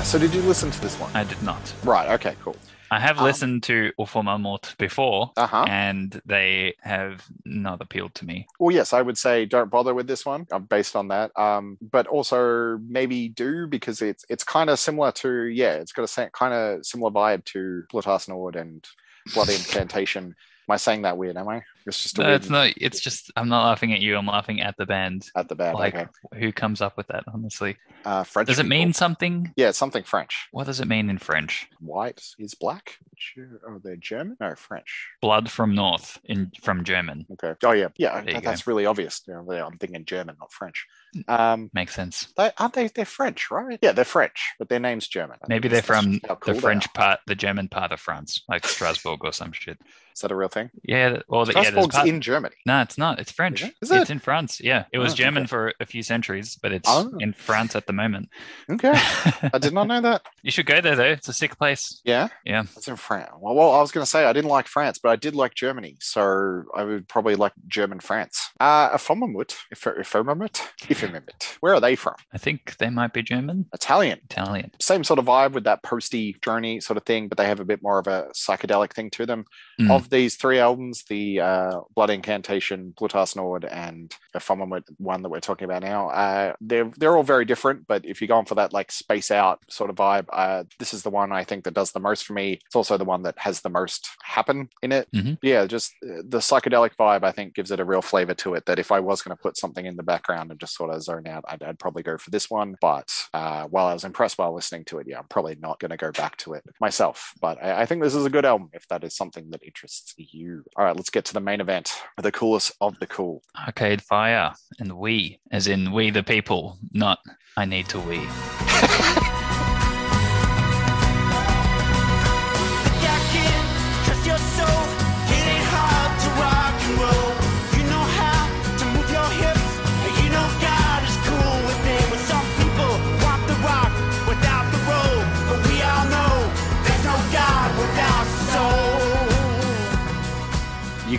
So did you listen to this one? I did not. Right. Okay. Cool. I have Um, listened to Uforma Mort before, Uh huh. and they have not appealed to me. Well, yes, I would say don't bother with this one uh, based on that. Um, but also maybe do because it's it's kind of similar to yeah, it's got a kind of similar vibe to Blood Nord and Blood Incantation. Am I saying that weird? Am I? It's just a No, weird it's not. It's just I'm not laughing at you. I'm laughing at the band. at the band. Like, okay. who comes up with that? Honestly, Uh, French. does it people. mean something? Yeah, it's something French. What does it mean in French? White is black. Oh, they're German? No, French. Blood from north in from German Okay. Oh yeah, yeah. That- that's really obvious. You know, I'm thinking German, not French. Mm. Um, makes sense. they aren't they? They're French, right? Yeah, they're French, but their name's German. I Maybe they're from cool the French part, the German part of France, like Strasbourg or some shit. Is that a real thing? Yeah, well, the, yeah, part, in Germany. No, it's not. It's French. it? Is It's it? in France. Yeah, it was Oh, German okay. for a few centuries, but it's Oh. in France at the moment. Okay, I did not know that. you should go there though. It's a sick place. Yeah, Yeah. it's in France. Well, well, I was going to say I didn't like France, but I did like Germany, so I would probably like German France. Uh, Ephemermut, Ephemermut, Ephemermut. Where are they from? I think they might be German, Italian. Italian. same sort of vibe with that posty journey sort of thing, but they have a bit more of a psychedelic thing to them. Mm. Of these three albums, the uh, Blood Incantation, Blut Aus Nord, and the Firmament one that we're talking about now, uh, they're they're all very different. But if you're going for that like space out sort of vibe, uh, this is the one I think that does the most for me. It's also the one that has the most happen in it. Mhm. Yeah, just uh, the psychedelic vibe I think gives it a real flavor to it. That if I was going to put something in the background and just sort of zone out, I'd, I'd probably go for this one. But uh, while I was impressed while listening to it, yeah, I'm probably not going to go back to it myself. But I, I think this is a good album if that is something that interests you. All right, let's get to the main event, the coolest of the cool. Arcade Fire and we, as in we the people, not I need to we.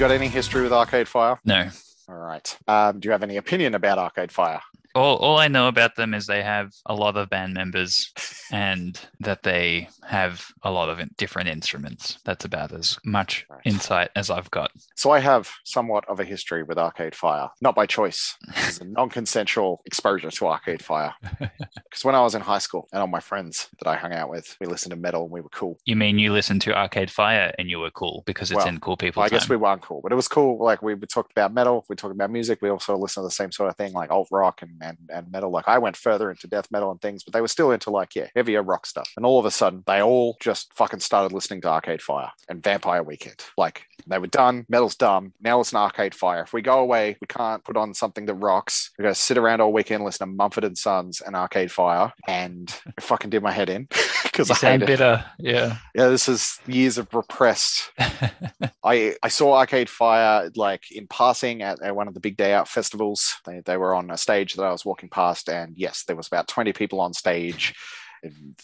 got any history with Arcade Fire? No, All right. Um, do you have any opinion about Arcade Fire? All, all I know about them is they have a lot of band members and that they have a lot of different instruments. That's about as much Right. insight as I've got. So I have somewhat of a history with Arcade Fire, not by choice. Is a non-consensual exposure to Arcade Fire. Because when I was in high school and all my friends that I hung out with, we listened to metal and we were cool. You mean you listened to Arcade Fire and you were cool because it's Well, in cool people I guess we weren't cool, but it was cool. Like we talked about metal, we talked about music. We also listened to the same sort of thing, like alt rock and, and and metal. Like I went further into death metal and things, but they were still into like yeah heavier rock stuff. And all of a sudden, they all just fucking started listening to Arcade Fire and Vampire Weekend. Like they were done. Metal's done. Now it's an Arcade Fire. If we go away, we can't put on something that rocks. We got to sit around all weekend, listen to Mumford and Sons and Arcade Fire, and it fucking did my head in because I sound hate it. bitter. Yeah. Yeah, this is years of repressed I I saw Arcade Fire like in passing at, at one of the big day out festivals. They they were on a stage that I was walking past, and yes, there was about twenty people on stage.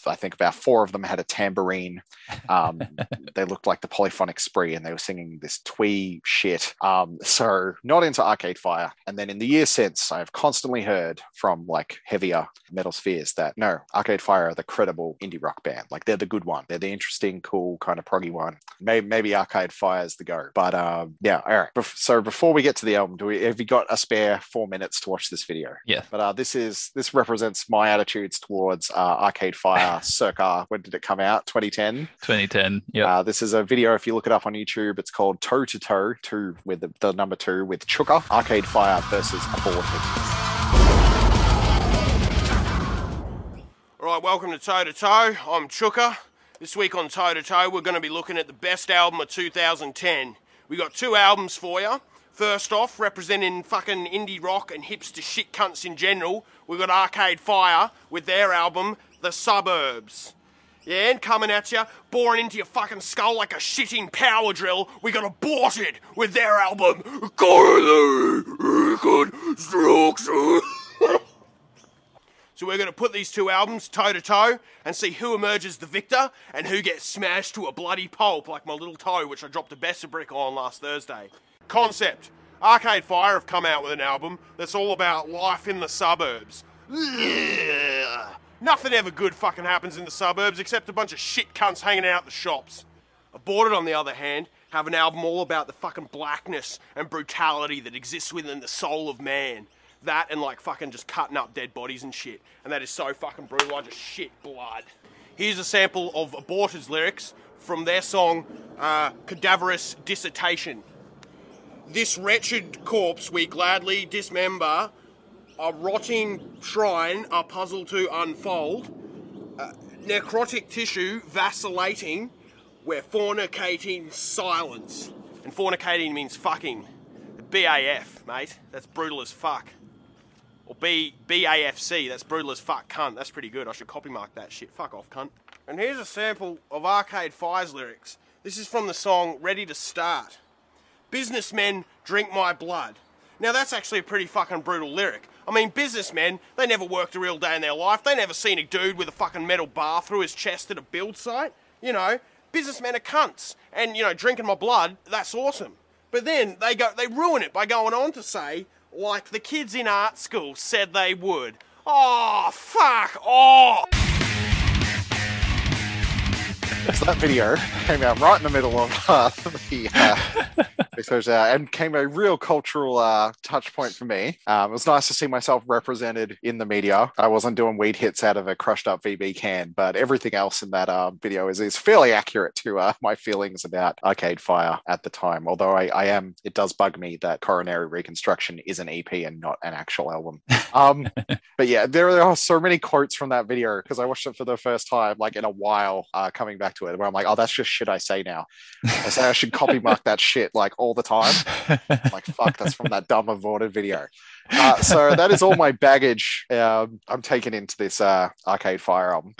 I think about four of them had a tambourine. Um, they looked like the Polyphonic Spree, and they were singing this twee shit. Um, so not into Arcade Fire. And then in the years since, I've constantly heard from like heavier metal spheres that no, Arcade Fire are the credible indie rock band. Like they're the good one. They're the interesting, cool, kind of proggy one. Maybe maybe Arcade Fire is the go. But um, yeah, all right. So before we get to the album, do we have you got a spare four minutes to watch this video? Yeah. But uh, this is this represents my attitudes towards uh, Arcade Fire circa when did it come out? 2010. 2010. Yeah. Uh, this is a video. If you look it up on YouTube, it's called Toe to Toe, two with the, the number two with Chuka. Arcade Fire versus Aborted. All right, welcome to Toe to Toe. I'm Chuka. This week on Toe to Toe, we're going to be looking at the best album of 2010. We got two albums for you. First off, representing fucking indie rock and hipster shit cunts in general, we've got Arcade Fire with their album, The Suburbs. Yeah, and coming at you, boring into your fucking skull like a shitting power drill, we got Aborted with their album, Coronary Reconstruction. So we're going to put these two albums toe to toe and see who emerges the victor and who gets smashed to a bloody pulp like my little toe, which I dropped a Besser brick on last Thursday. Concept Arcade Fire have come out with an album that's all about life in the suburbs. Nothing ever good fucking happens in the suburbs except a bunch of shit cunts hanging out the shops. Aborted, on the other hand, have an album all about the fucking blackness and brutality that exists within the soul of man. That and like fucking just cutting up dead bodies and shit. And that is so fucking brutal, I just shit blood. Here's a sample of Aborted's lyrics from their song, uh, Cadaverous Dissertation. This wretched corpse we gladly dismember, a rotting shrine, a puzzle to unfold, uh, necrotic tissue vacillating, we're fornicating silence. And fornicating means fucking. BAF, mate. That's brutal as fuck. Or B BAFC, that's brutal as fuck, cunt. That's pretty good. I should copy mark that shit. Fuck off, cunt. And here's a sample of Arcade Fire's lyrics. This is from the song Ready to Start. Businessmen drink my blood. Now that's actually a pretty fucking brutal lyric. I mean, businessmen, they never worked a real day in their life. They never seen a dude with a fucking metal bar through his chest at a build site. You know, businessmen are cunts. And, you know, drinking my blood, that's awesome. But then they go they ruin it by going on to say, like the kids in art school said they would. Oh, fuck off! So that video came out right in the middle of uh, the uh, exposure and came a real cultural uh, touch point for me. Um, it was nice to see myself represented in the media. I wasn't doing weed hits out of a crushed up VB can, but everything else in that uh, video is, is fairly accurate to uh, my feelings about Arcade Fire at the time. Although I, I am, it does bug me that Coronary Reconstruction is an EP and not an actual album. Um, but yeah, there are so many quotes from that video because I watched it for the first time, like in a while, uh, coming back to it, where I'm like, oh, that's just shit I say now. I say I should copy mark that shit like all the time. I'm like, fuck, that's from that dumb aborted video. Uh, so that is all my baggage um, I'm taking into this uh, Arcade Fire album.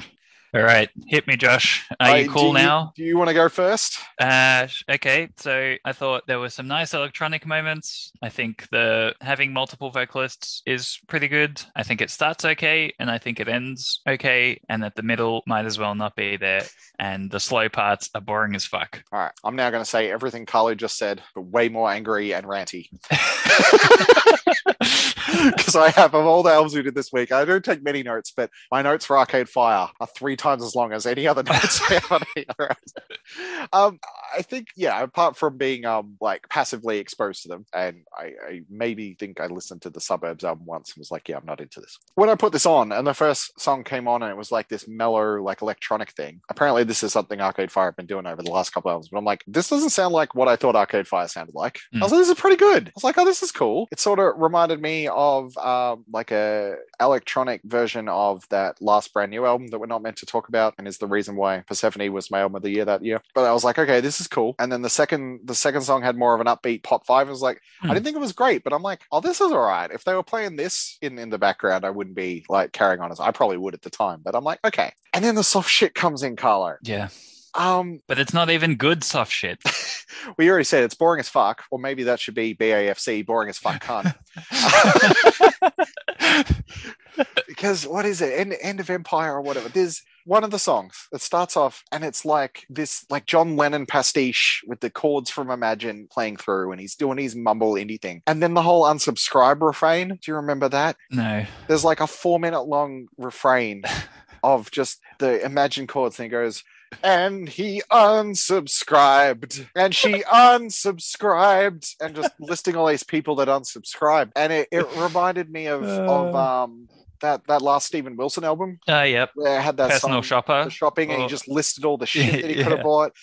All right, hit me, Josh. Are you cool do now? Do you want to go first? Uh, okay, so I thought there were some nice electronic moments. I think the having multiple vocalists is pretty good. I think it starts okay, and I think it ends okay, and that the middle might as well not be there, and the slow parts are boring as fuck. All right, I'm now going to say everything Carlo just said, but way more angry and ranty. because I have of all the albums we did this week. I don't take many notes, but my notes for Arcade Fire are three times as long as any other notes I have on any other. Um, I think, yeah, apart from being um like passively exposed to them, and I, I maybe think I listened to the Suburbs album once and was like, yeah, I'm not into this. When I put this on, and the first song came on, and it was like this mellow, like electronic thing. Apparently, this is something Arcade Fire have been doing over the last couple of albums, but I'm like, this doesn't sound like what I thought Arcade Fire sounded like. I was like, this is pretty good. I was like, oh, this is cool. It sort of reminded me of um, like a electronic version of that last brand new album that we're not meant to talk about, and is the reason why Persephone was my album of the year that year. But I was like, okay, this is cool. And then the second the second song had more of an upbeat pop five. I was like, I Hmm. didn't think it was great, but I'm like, oh, this is all right. If they were playing this in in the background, I wouldn't be like carrying on as I probably would at the time. But I'm like, okay. And then the soft shit comes in, Carlo. Yeah. Um, But it's not even good soft shit. we already said it's boring as fuck, or maybe that should be BAFC, boring as fuck cunt. because what is it? End, End of Empire or whatever. There's one of the songs that starts off and it's like this like John Lennon pastiche with the chords from Imagine playing through and he's doing his mumble indie thing. And then the whole unsubscribe refrain. Do you remember that? no. There's like a four minute long refrain of just the Imagine chords and it goes and he unsubscribed. And she unsubscribed. And just listing all these people that unsubscribed. And it, it reminded me of of um that that last Steven Wilson album. Uh, yep. where it had that Personal shopper. shopping and he Oh. just listed all the shit that he could have bought.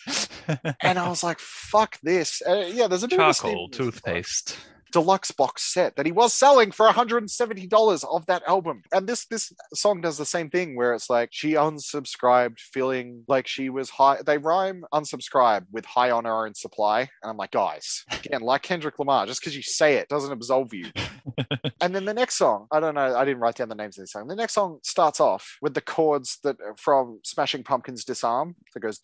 And I was like fuck this. Uh, yeah there's a bit of a Charcoal toothpaste. Deluxe box set that he was selling for $170 of that album. And this this song does the same thing where it's like she unsubscribed feeling like she was high. They rhyme unsubscribe with high on her own supply. And I'm like, guys, again, like Kendrick Lamar, just because you say it doesn't absolve you. and then the next song, I don't know, I didn't write down the names of this song. The next song starts off with the chords that from Smashing Pumpkins Disarm that goes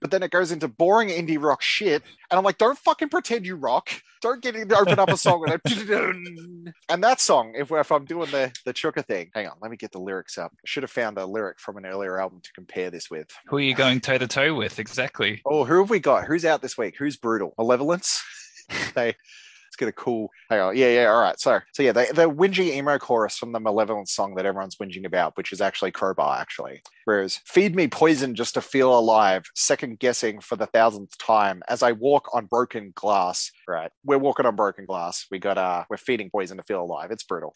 but then it goes into boring indie rock shit. And I'm like, don't fucking pretend you rock. Don't get to open up a song with a and that song, if, if I'm doing the the chuka thing, hang on, let me get the lyrics up. I should have found a lyric from an earlier album to compare this with. Who are you going toe to toe with? Exactly. Oh, who have we got? Who's out this week? Who's brutal? Malevolence. they. Get a cool. Hang on. Yeah, yeah. All right. So, so yeah, the, the whingy emo chorus from the Malevolence song that everyone's whinging about, which is actually Crowbar, actually. Whereas, feed me poison just to feel alive, second guessing for the thousandth time as I walk on broken glass. Right. We're walking on broken glass. We got uh, we're feeding poison to feel alive. It's brutal.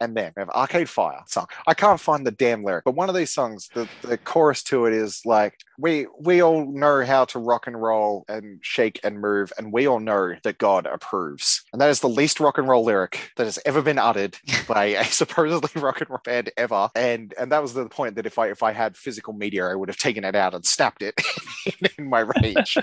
And then we have Arcade Fire song. I can't find the damn lyric, but one of these songs, the, the chorus to it is like, we we all know how to rock and roll and shake and move, and we all know that God approves. And that is the least rock and roll lyric that has ever been uttered by a supposedly rock and roll band ever. And and that was the point that if I if I had physical media, I would have taken it out and snapped it in, in my rage.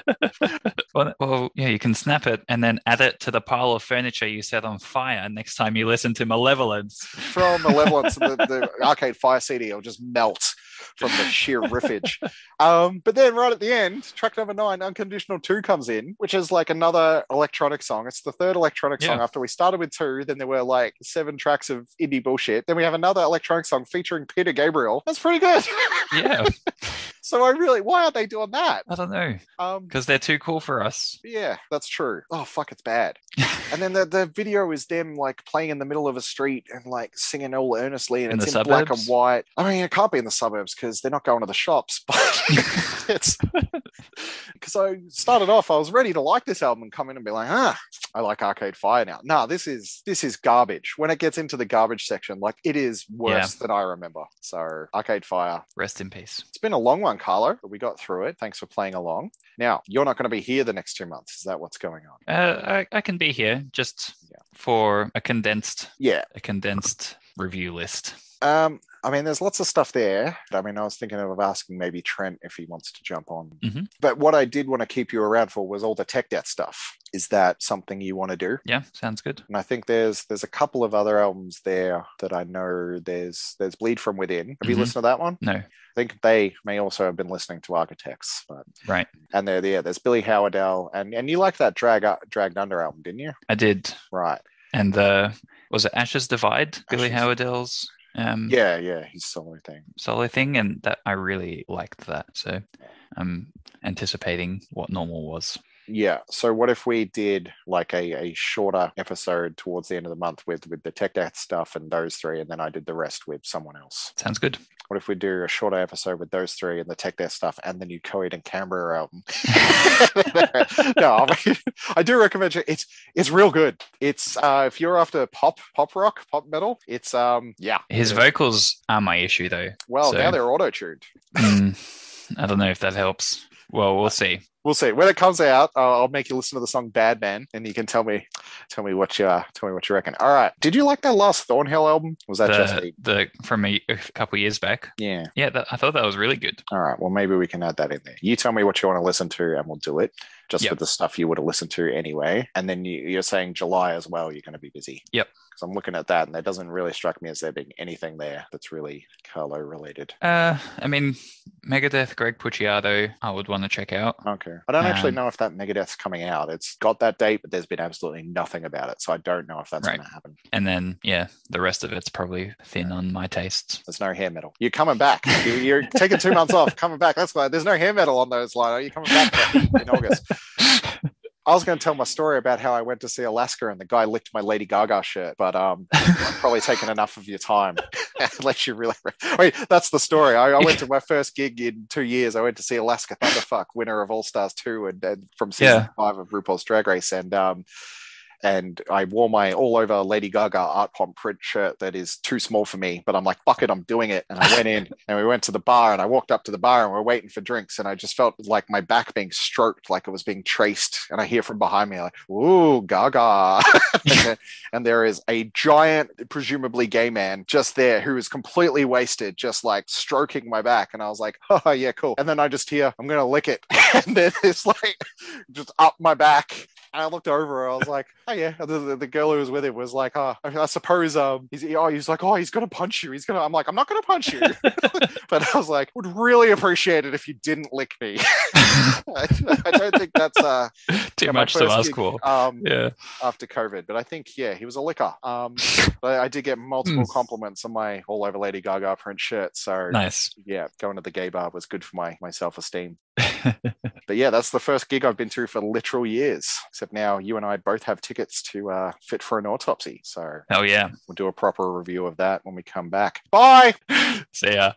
Well, well, yeah, you can snap it and then add it to the pile of furniture you set on fire next time you listen to Malevolence. From Malevolence, the, the Arcade Fire CD will just melt from the sheer riffage. Um, but then right at the end, track number nine, Unconditional 2 comes in, which is like another electronic song. It's the third electronic song Yeah. after we started with two. Then there were like seven tracks of indie bullshit. Then we have another electronic song featuring Peter Gabriel. That's pretty good. Yeah, so I really, why aren't they doing that? I don't know Um, because they're too cool for us. yeah, that's true. Oh fuck, it's bad. and then the, the video is them like playing in the middle of a street and like singing all earnestly, and In it's in black and white. I mean, it can't be in the suburbs because they're not going to the shops. But it's because I started off, I was ready to like this album and come in and be like, ah, I like Arcade Fire now. No, this is this is garbage. When it gets into the garbage section, like it is worse than I remember. So Arcade Fire. Rest in peace. It's been a long one, Carlo, but we got through it. Thanks for playing along. Now, you're not going to be here the next two months. Is that what's going on? Uh, I, I can be here just Yeah. for a condensed Yeah. a condensed review list. Um, I mean, there's lots of stuff there. I mean, I was thinking of asking maybe Trent if he wants to jump on. Mhm. But what I did want to keep you around for was all the tech death stuff. Is that something you want to do? Yeah, sounds good. And I think there's there's a couple of other albums there that I know. There's there's Bleed from Within. Have you Mhm. listened to that one? No, I think they may also have been listening to Architects, but right. and there, yeah, there's Billy Howerdel, and and you liked that Drag Dragged Under album, didn't you? I did. Right. And the was it Ashes Divide? Billy Ashes. Howerdel's um Yeah, yeah, his solo thing. solo thing, and that I really liked that. So I'm anticipating what normal was. Yeah. So what if we did like a, a shorter episode towards the end of the month with with the tech death stuff and those three, and then I did the rest with someone else. Sounds good. What if we do a shorter episode with those three and the tech death stuff and the new Coheed and Cambria album? no, I, mean, I do recommend it. It's it's real good. It's uh if you're after pop pop rock pop metal, it's um yeah. His vocals are my issue though. Well, so- now they're auto tuned. Mm, I don't know if that helps. Well, we'll see. We'll see when it comes out. Uh, I'll make you listen to the song "Bad Man," and you can tell me, tell me what you, uh, tell me what you reckon. All right. Did you like that last Thornhill album? Was that just The, the, the from a, a couple years back. yeah? Yeah, that, I thought that was really good. All right. Well, maybe we can add that in there. You tell me what you want to listen to, and we'll do it. Just Yep. with the stuff you would have listened to anyway. And then you, you're saying July as well. You're going to be busy. Yep. Because I'm looking at that, and that doesn't really strike me as there being anything there that's really Carlo related. Uh, I mean, Megadeth, Greg Puciato, I would want to check out. Okay. I don't actually Um, know if that Megadeth's coming out. It's got that date, but there's been absolutely nothing about it. So I don't know if that's Right. going to happen. And then, yeah, the rest of it's probably thin on my tastes. There's no hair metal. You're coming back. You- You're taking two months off, coming back. That's why there's no hair metal on those line. You're coming back in August. I was going to tell my story about how I went to see Alaska and the guy licked my Lady Gaga shirt, but um, I've probably taken enough of your time. Unless you really, wait, that's the story. I, I went to my first gig in two years. I went to see Alaska Thunderfuck, winner of All Stars two, and, and from season Yeah. five of RuPaul's Drag Race, and um, and I wore my all over Lady Gaga ARTPOP print shirt that is too small for me, but I'm like, fuck it, I'm doing it. And I went in and we went to the bar and I walked up to the bar and we are waiting for drinks and I just felt like my back being stroked, like it was being traced. And I hear from behind me, like, ooh, Gaga. and there is a giant, presumably gay man just there who is completely wasted, just like stroking my back. And I was like, oh, yeah, cool. And then I just hear, I'm going to lick it. and then it's like just up my back. And I looked over. I was like, "Oh yeah." The, the, girl who was with him was like, "Oh, I I suppose um, he's oh, he's like, oh, he's gonna punch you. He's gonna." I'm like, "I'm not gonna punch you," but I was like, "Would really appreciate it if you didn't lick me." I, I don't think that's uh Too yeah, much to ask for. um Yeah. after COVID, but I think yeah, he was a licker. Um, but I did get multiple Hmm. compliments on my all over Lady Gaga print shirt. So Nice. yeah, going to the gay bar was good for my my self esteem. But yeah, that's the first gig I've been to for literal years. Except now you and I both have tickets to uh, Fit for an Autopsy. So oh, yeah. we'll do a proper review of that when we come back. Bye. See ya.